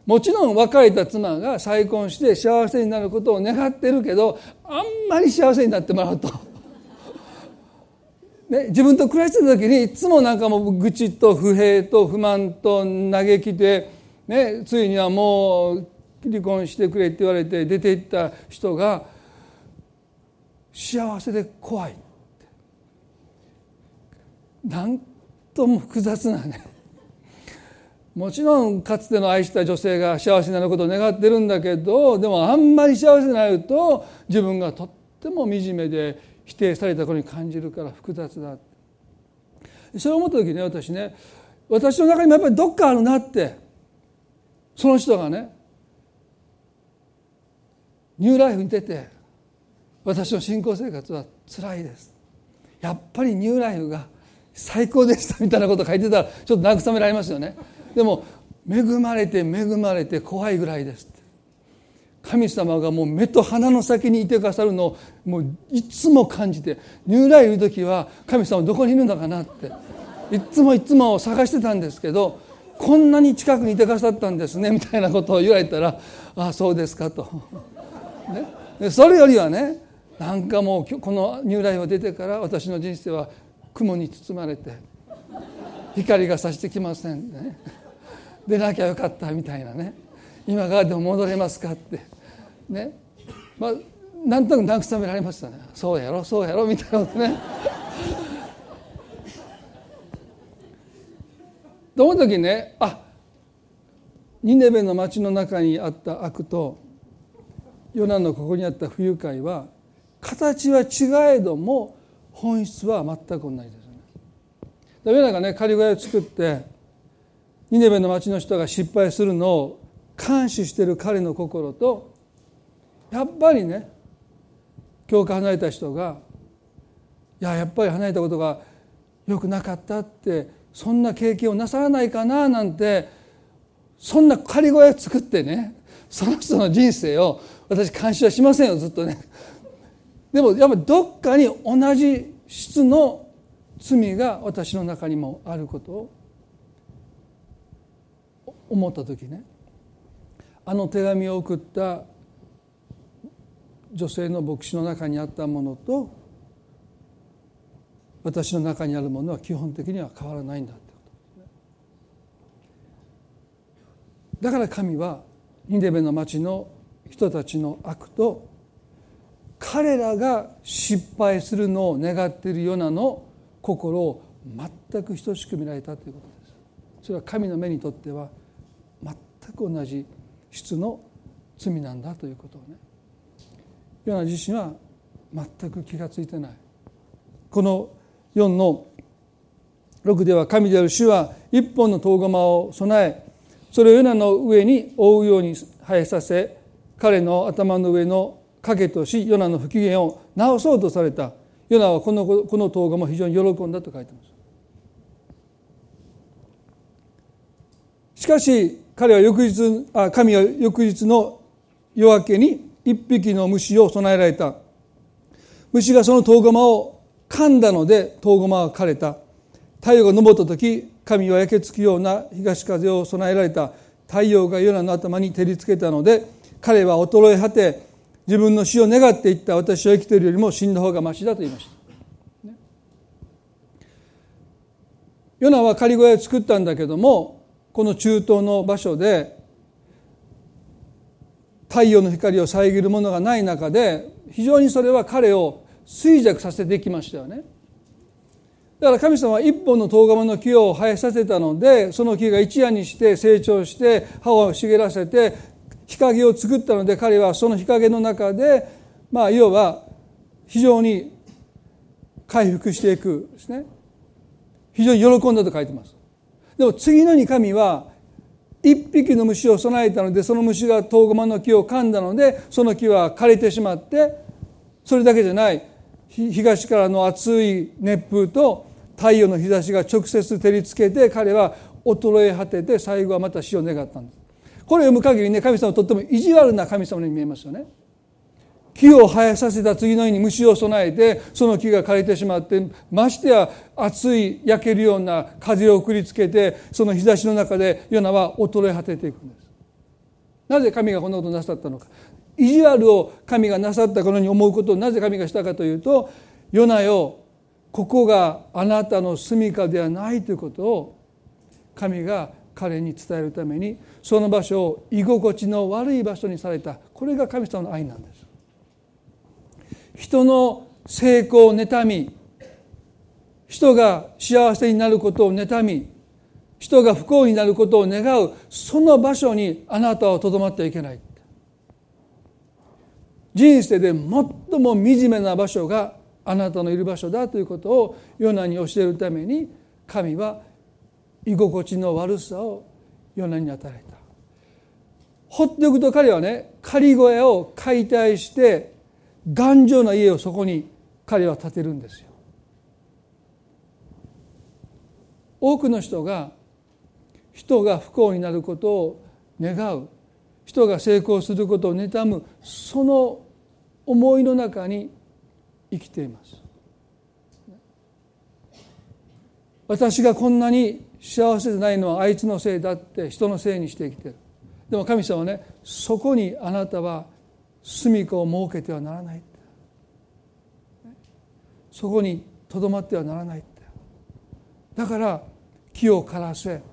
もちろん別れた妻が再婚して幸せになることを願ってるけどあんまり幸せになってもらうと、ね、自分と暮らしてた時にいつもなんかもう愚痴と不平と不満と嘆きで、ね、ついにはもう離婚してくれって言われて出ていった人が幸せで怖いなんとも複雑なねもちろんかつての愛した女性が幸せになることを願ってるんだけどでもあんまり幸せになると自分がとっても惨めで否定されたことに感じるから複雑だ。それを思った時ね私ね私の中にもやっぱりどっかあるなってその人がねニューライフに出て私の信仰生活は辛いです。やっぱりニューライフが最高でしたみたいなこと書いてたらちょっと慰められますよね。でも恵まれて恵まれて怖いぐらいです神様がもう目と鼻の先にいてくださるのをもういつも感じてニューライいる時は神様どこにいるのかなって。いつもいつも探してたんですけどこんなに近くにいてくださったんですねみたいなことを言われたらああそうですかと、ね、それよりはねなんかもうこのニューライフが出てから私の人生は雲に包まれて光が差してきませんね。出なきゃよかったみたいなね。今からでも戻れますかって。ね。まあなんとなく慰められましたね。そうやろそうやろみたいなことね。と思う時ねあニネベの町の中にあった悪とヨナのここにあった不愉快は形は違えども本質は全く同じですね。ヨナがね仮小屋を作ってニネベの町の人が失敗するのを監視している彼の心とやっぱりね教会離れた人がいややっぱり離れたことが良くなかったってそんな経験をなさらないかななんてそんな仮小屋を作ってねその人の人生を私監視はしませんよずっとねでもやっぱりどっかに同じ質の罪が私の中にもあることを思った時ねあの手紙を送った女性の牧師の中にあったものと私の中にあるものは基本的には変わらないんだってことですね。だから神はニネベの町の人たちの悪と彼らが失敗するのを願っているヨナの心を全く等しく見られたということです。それは神の目にとっては全く同じ質の罪なんだということをねヨナ自身は全く気が付いてないこの4の6では神である主は一本の遠釜を備えそれをヨナの上に覆うように生えさせ彼の頭の上の影としヨナの不機嫌を直そうとされた。ヨナはこのこの動画も非常に喜んだと書いてます。しかし彼は翌日あ神は翌日の夜明けに一匹の虫を備えられた。虫がその遠釜を噛んだので遠釜は枯れた。太陽が昇った時神は焼けつくような東風を備えられた。太陽がヨナの頭に照りつけたので彼は衰え果て自分の死を願っていった私は生きているよりも死んだ方がましだと言いました。ヨナは仮小屋を作ったんだけどもこの中東の場所で太陽の光を遮るものがない中で非常にそれは彼を衰弱させてきましたよね。だから神様は一本の遠釜の木を生えさせたのでその木が一夜にして成長して葉を茂らせて日陰を作ったので彼はその日陰の中でまあ要は非常に回復していくですね。非常に喜んだと書いてます。でも次のに神は一匹の虫を備えたのでその虫が遠駒の木を噛んだのでその木は枯れてしまってそれだけじゃない東からの熱い熱風と太陽の日差しが直接照りつけて彼は衰え果てて最後はまた死を願ったんです。これを読む限りね神様はとっても意地悪な神様に見えますよね。木を生えさせた次の日に虫を備えてその木が枯れてしまってましてや熱い焼けるような風を送りつけてその日差しの中でヨナは衰え果てていくんです。なぜ神がこんなことなさったのか意地悪を神がなさったこのように思うことをなぜ神がしたかというとヨナよここがあなたの住みかではないということを神が彼に伝えるためにその場所を居心地の悪い場所にされた。これが神様の愛なんです。人の成功を妬み人が幸せになることを妬み人が不幸になることを願うその場所にあなたはとどまってはいけない。人生で最も惨めな場所があなたのいる場所だということをヨナに教えるために神は居心地の悪さをヨナに与えた。放っておくと彼はね仮小屋を解体して頑丈な家をそこに彼は建てるんですよ。多くの人が人が不幸になることを願う。人が成功することを妬む。その思いの中に生きています。私がこんなに幸せでないのはあいつのせいだって人のせいにして生きてる。でも神様はねそこにあなたは住みかを設けてはならないそこにとどまってはならないって。だから木を枯らせ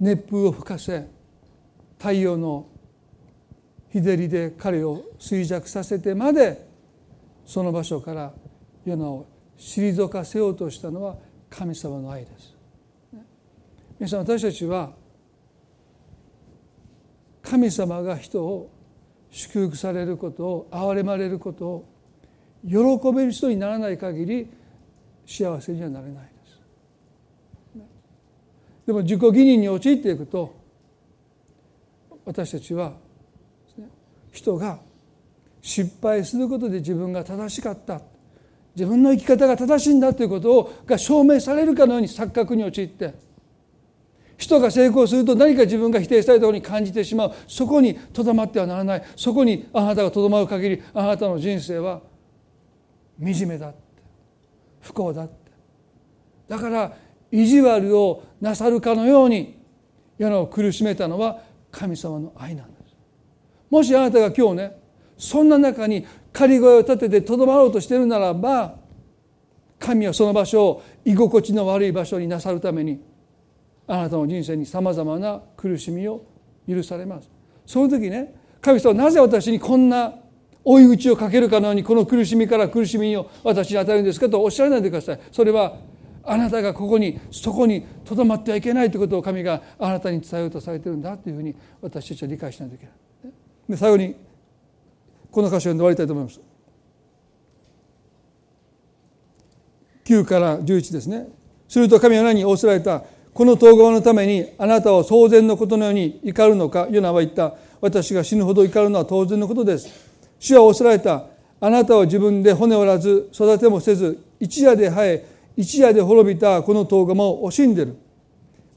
熱風を吹かせ太陽の日照りで彼を衰弱させてまでその場所からヨナを退かせようとしたのは神様の愛です。皆さん私たちは神様が人を祝福されることを憐れまれることを喜べる人にならない限り幸せにはなれないです。でも自己義認に陥っていくと私たちは人が失敗することで自分が正しかった自分の生き方が正しいんだということをが証明されるかのように錯覚に陥って人が成功すると何か自分が否定されたように感じてしまう。そこにとどまってはならない。そこにあなたがとどまる限りあなたの人生は惨めだって。不幸だって。だから意地悪をなさるかのように世のを苦しめたのは神様の愛なんです。もしあなたが今日ねそんな中に仮声を立ててとどまろうとしているならば神はその場所を居心地の悪い場所になさるためにあなたの人生にさまざまな苦しみを許されます。その時ね神様なぜ私にこんな追い打ちをかけるかのようにこの苦しみから苦しみを私に与えるんですかとおっしゃらないでください。それはあなたがここにそこにとどまってはいけないということを神があなたに伝えようとされてるんだというふうに私たちは理解しないといけないで最後にこの箇所を読んで終わりたいと思います。9から11ですね。すると神は何に仰せられた？この統合のためにあなたは当然のことのように怒るのかヨナは言った私が死ぬほど怒るのは当然のことです。主は仰せられたあなたは自分で骨折らず育てもせず一夜で生え一夜で滅びたこの統合も惜しんでる。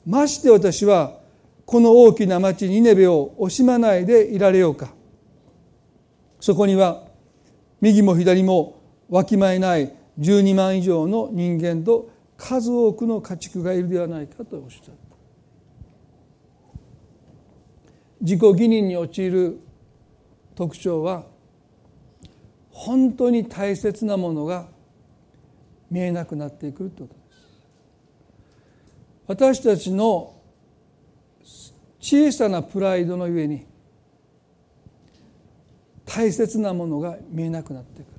まして私はこの大きな町ニネベを惜しまないでいられようか。そこには右も左もわきまえない12万以上の人間と数多くの家畜がいるではないかとおっしゃった。自己義認に陥る特徴は本当に大切なものが見えなくなってくるということです。私たちの小さなプライドのゆえに大切なものが見えなくなってく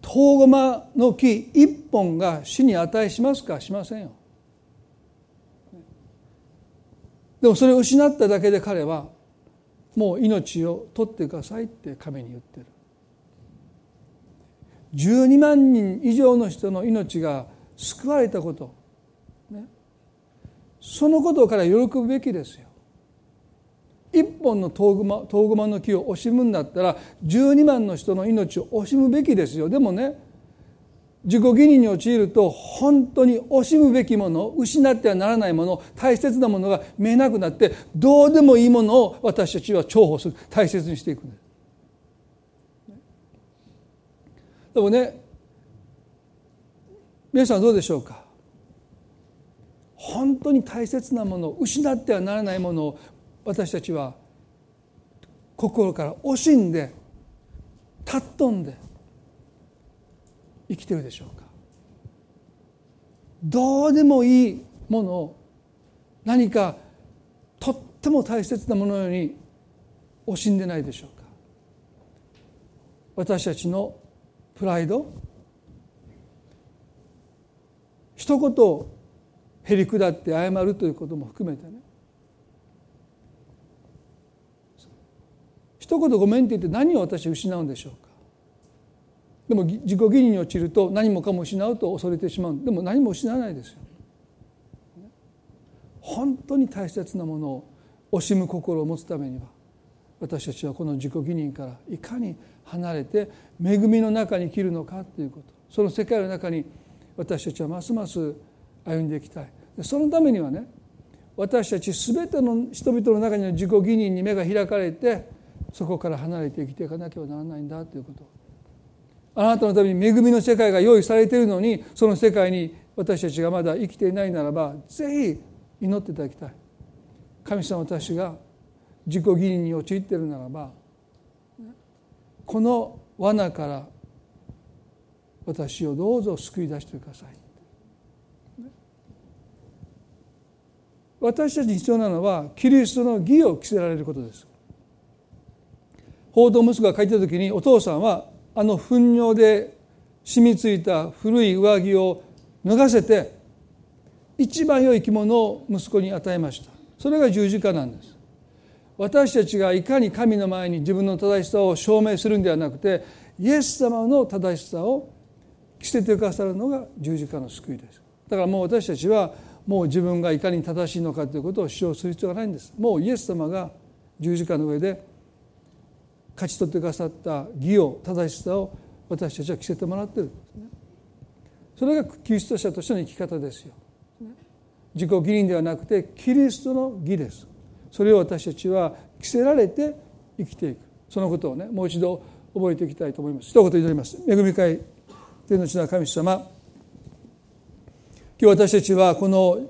トウゴマの木一本が死に値しますかしませんよ。でもそれを失っただけで彼はもう命を取ってくださいって神に言ってる。12万人以上の人の命が救われたこと、ね、そのことから喜ぶべきですよ。一本のトウゴマの木を惜しむんだったら12万の人の命を惜しむべきですよ。でもね自己義に陥ると本当に惜しむべきもの失ってはならないもの大切なものが見えなくなってどうでもいいものを私たちは重宝する。大切にしていくんです。でもね皆さんどうでしょうか？本当に大切なもの失ってはならないものを私たちは心から惜しんで尊んで生きてるでしょうか。どうでもいいものを何かとっても大切なものように惜しんでないでしょうか。私たちのプライド一言へり下って謝るということも含めてね。一言ごめんって言って何を私失うんでしょうか？でも自己義理に陥ると何もかも失うと恐れてしまう。でも何も失わないですよ本当に大切なものを惜しむ心を持つためには私たちはこの自己義認からいかに離れて恵みの中に生きるのかということ。その世界の中に私たちはますます歩んでいきたい。そのためにはね私たち全ての人々の中には自己義認に目が開かれてそこから離れて生きていかなければならないんだということ。あなたのために恵みの世界が用意されているのにその世界に私たちがまだ生きていないならばぜひ祈っていただきたい。神様私が自己義理に陥っているならばこの罠から私をどうぞ救い出してください。私たちに必要なのはキリストの義を着せられることです。報道息子が書いた時にお父さんはあの糞尿で染みついた古い上着を脱がせて一番良い着物を息子に与えました。それが十字架なんです。私たちがいかに神の前に自分の正しさを証明するんではなくてイエス様の正しさを着せてくださるのが十字架の救いです。だからもう私たちはもう自分がいかに正しいのかということを主張する必要がないんです。もうイエス様が十字架の上で勝ち取ってくださった義を正しさを私たちは着せてもらってるんですね。それがキリスト者としての生き方ですよ。自己義人ではなくてキリストの義です。それを私たちは着せられて生きていく。そのことをねもう一度覚えていきたいと思います。一言祈ります。恵み会天の地の神様。今日私たちはこの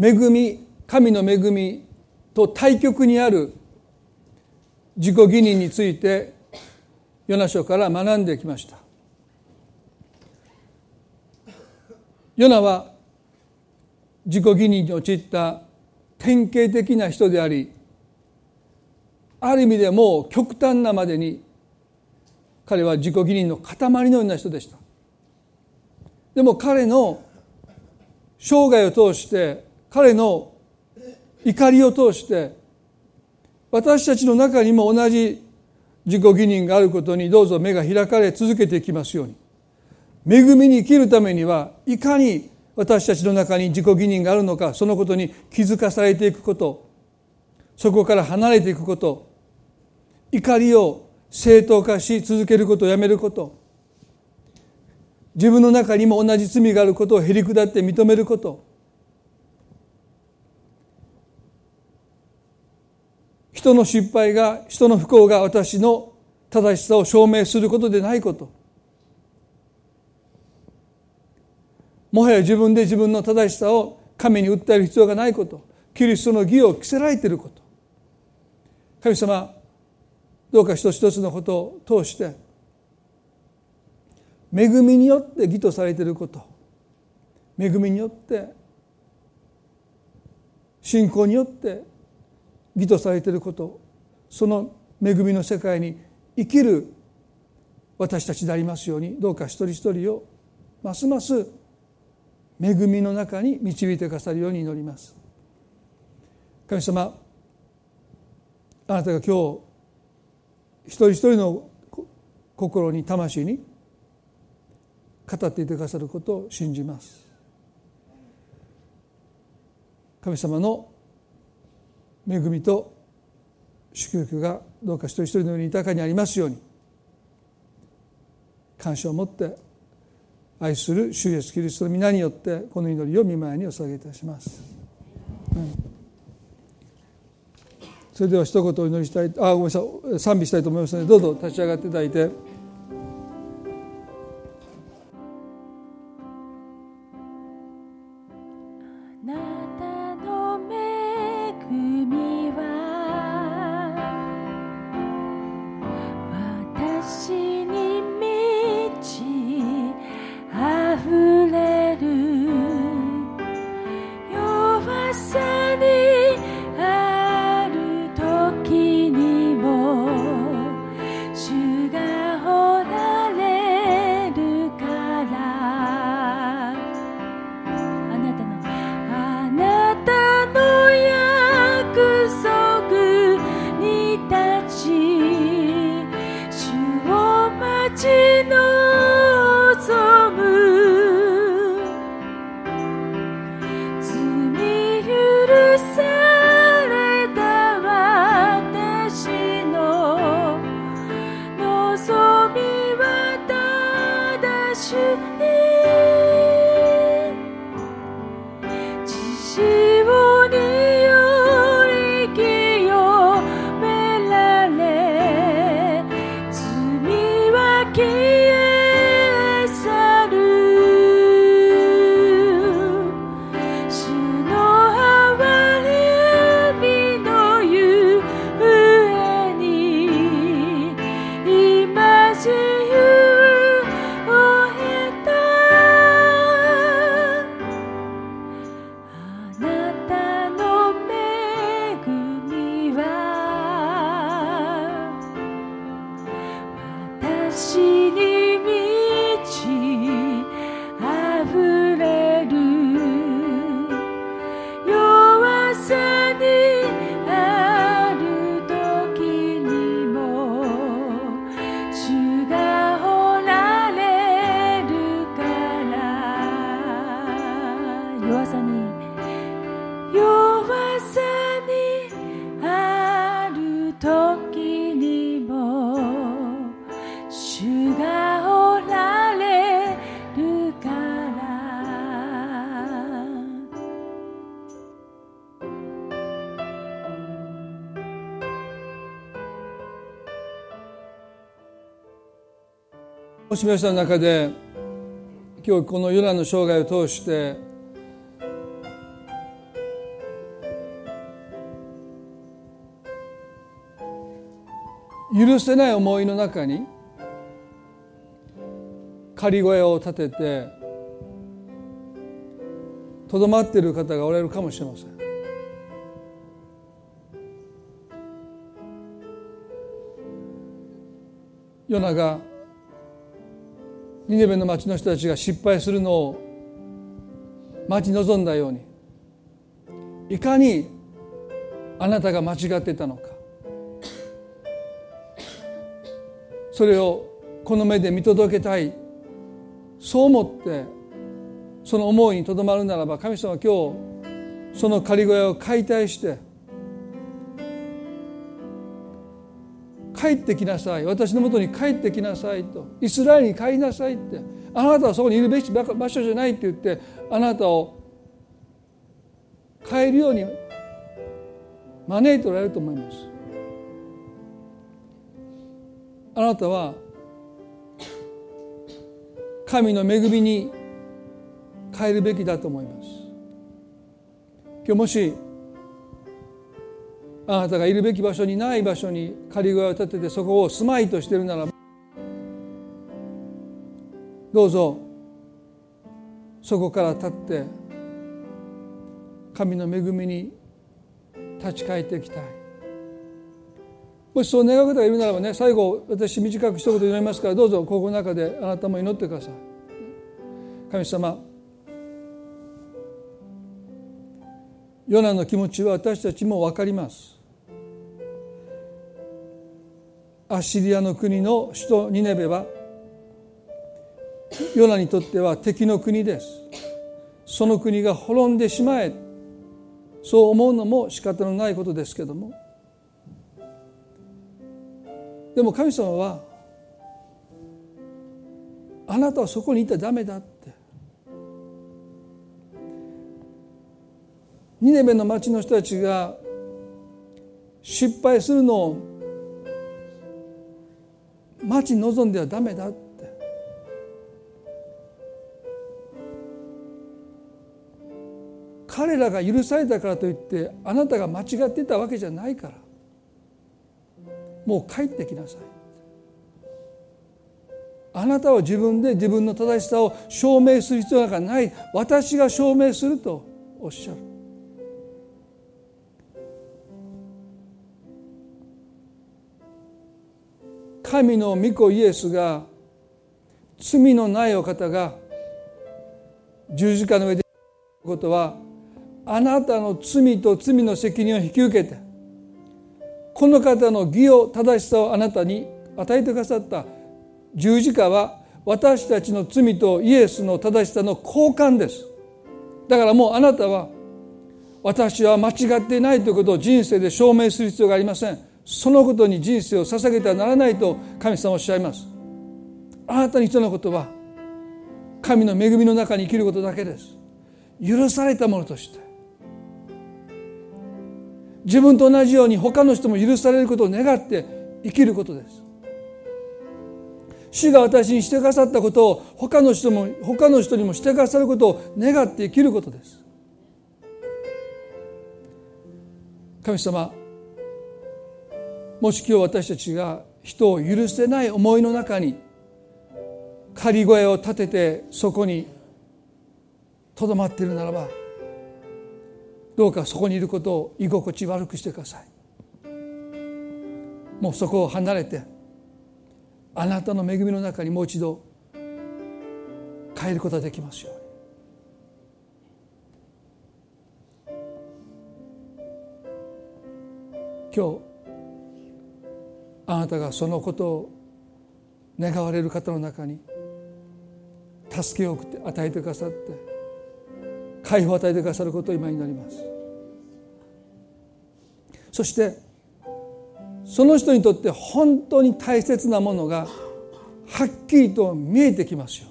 恵み神の恵みと対極にある自己義認についてヨナ書から学んできました。ヨナは自己義認に陥った典型的な人でありある意味でも極端なまでに彼は自己義認の塊のような人でした。でも彼の生涯を通して彼の怒りを通して私たちの中にも同じ自己義認があることにどうぞ目が開かれ続けていきますように。恵みに生きるためにはいかに私たちの中に自己義認があるのかそのことに気づかされていくことそこから離れていくこと怒りを正当化し続けることをやめること自分の中にも同じ罪があることをへり下って認めること人の失敗が人の不幸が私の正しさを証明することでないこと。もはや自分で自分の正しさを神に訴える必要がないこと。キリストの義を着せられていること。神様どうか一つ一つのことを通して恵みによって義とされていること。恵みによって信仰によって義とされていることその恵みの世界に生きる私たちでありますようにどうか一人一人をますます恵みの中に導いてくださるように祈ります。神様あなたが今日一人一人の心に魂に語っていてくださることを信じます。神様の恵みと祝福がどうか一人一人のように豊かにありますように感謝を持って愛する主イエスキリストの皆によってこの祈りを見舞いにお捧げいたします。うん、それでは一言お祈りしたいあごめんなさい賛美したいと思いますのでどうぞ立ち上がっていただいて。もし皆さんの中で今日このヨナの生涯を通して許せない思いの中に仮声を立ててとどまっている方がおられるかもしれません。ヨナがニネベの町の人たちが失敗するのを待ち望んだようにいかにあなたが間違っていたのか。それをこの目で見届けたい。そう思ってその思いにとどまるならば神様は今日その仮小屋を解体して帰ってきなさい。私のもとに帰ってきなさいと。イスラエルに帰りなさいって。あなたはそこにいるべき場所じゃないって言ってあなたを変えるように招いておられると思います。あなたは神の恵みに変えるべきだと思います。今日もしあなたがいるべき場所にない場所に仮小屋を建ててそこを住まいとしてるならどうぞそこから立って神の恵みに立ち返っていきたい。もしそう願う方がいるならばね最後私短く一言祈りますからどうぞここの中であなたも祈ってください。神様ヨナの気持ちは私たちも分かります。アッシリアの国の首都ニネベはヨナにとっては敵の国です。その国が滅んでしまえそう思うのも仕方のないことですけども。でも神様はあなたはそこにいたらダメだって。ニネベの町の人たちが失敗するのを待ち望んではダメだって。彼らが許されたからといってあなたが間違ってたわけじゃないから。もう帰ってきなさい。あなたは自分で自分の正しさを証明する必要なんかない。私が証明するとおっしゃる。神の御子イエスが罪のないお方が十字架の上でことはあなたの罪と罪の責任を引き受けてこの方の義を正しさをあなたに与えてくださった十字架は私たちの罪とイエスの正しさの交換です。だからもうあなたは私は間違っていないということを人生で証明する必要がありません。そのことに人生を捧げてはならないと神様おっしゃいます。あなたに必要なことは神の恵みの中に生きることだけです。許されたものとして。自分と同じように他の人も許されることを願って生きることです。主が私にしてくださったことを他の人も他の人にもしてくださることを願って生きることです。神様もし今日私たちが人を許せない思いの中に仮声を立ててそこにとどまっているならばどうかそこにいることを居心地悪くしてください。もうそこを離れてあなたの恵みの中にもう一度帰ることができますように。今日あなたがそのことを願われる方の中に助けを送って与えてくださって解放を与えてくださることを今になります。そしてその人にとって本当に大切なものがはっきりと見えてきますよ。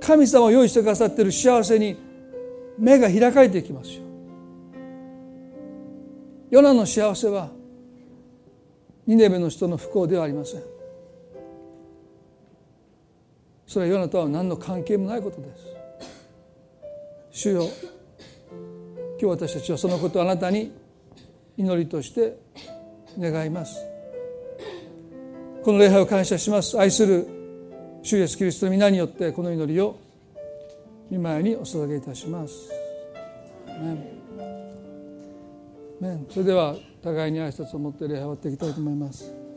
神様を用意してくださっている幸せに目が開かれていきますよ。ヨナの幸せはニネベの人の不幸ではありません。それはヨナとは何の関係もないことです。主よ今日私たちはそのことをあなたに祈りとして願います。この礼拝を感謝します。愛する主イエスキリストの皆によってこの祈りを御前にお捧げいたします。それでは互いに挨拶を持って礼拝を終わっていきたいと思います。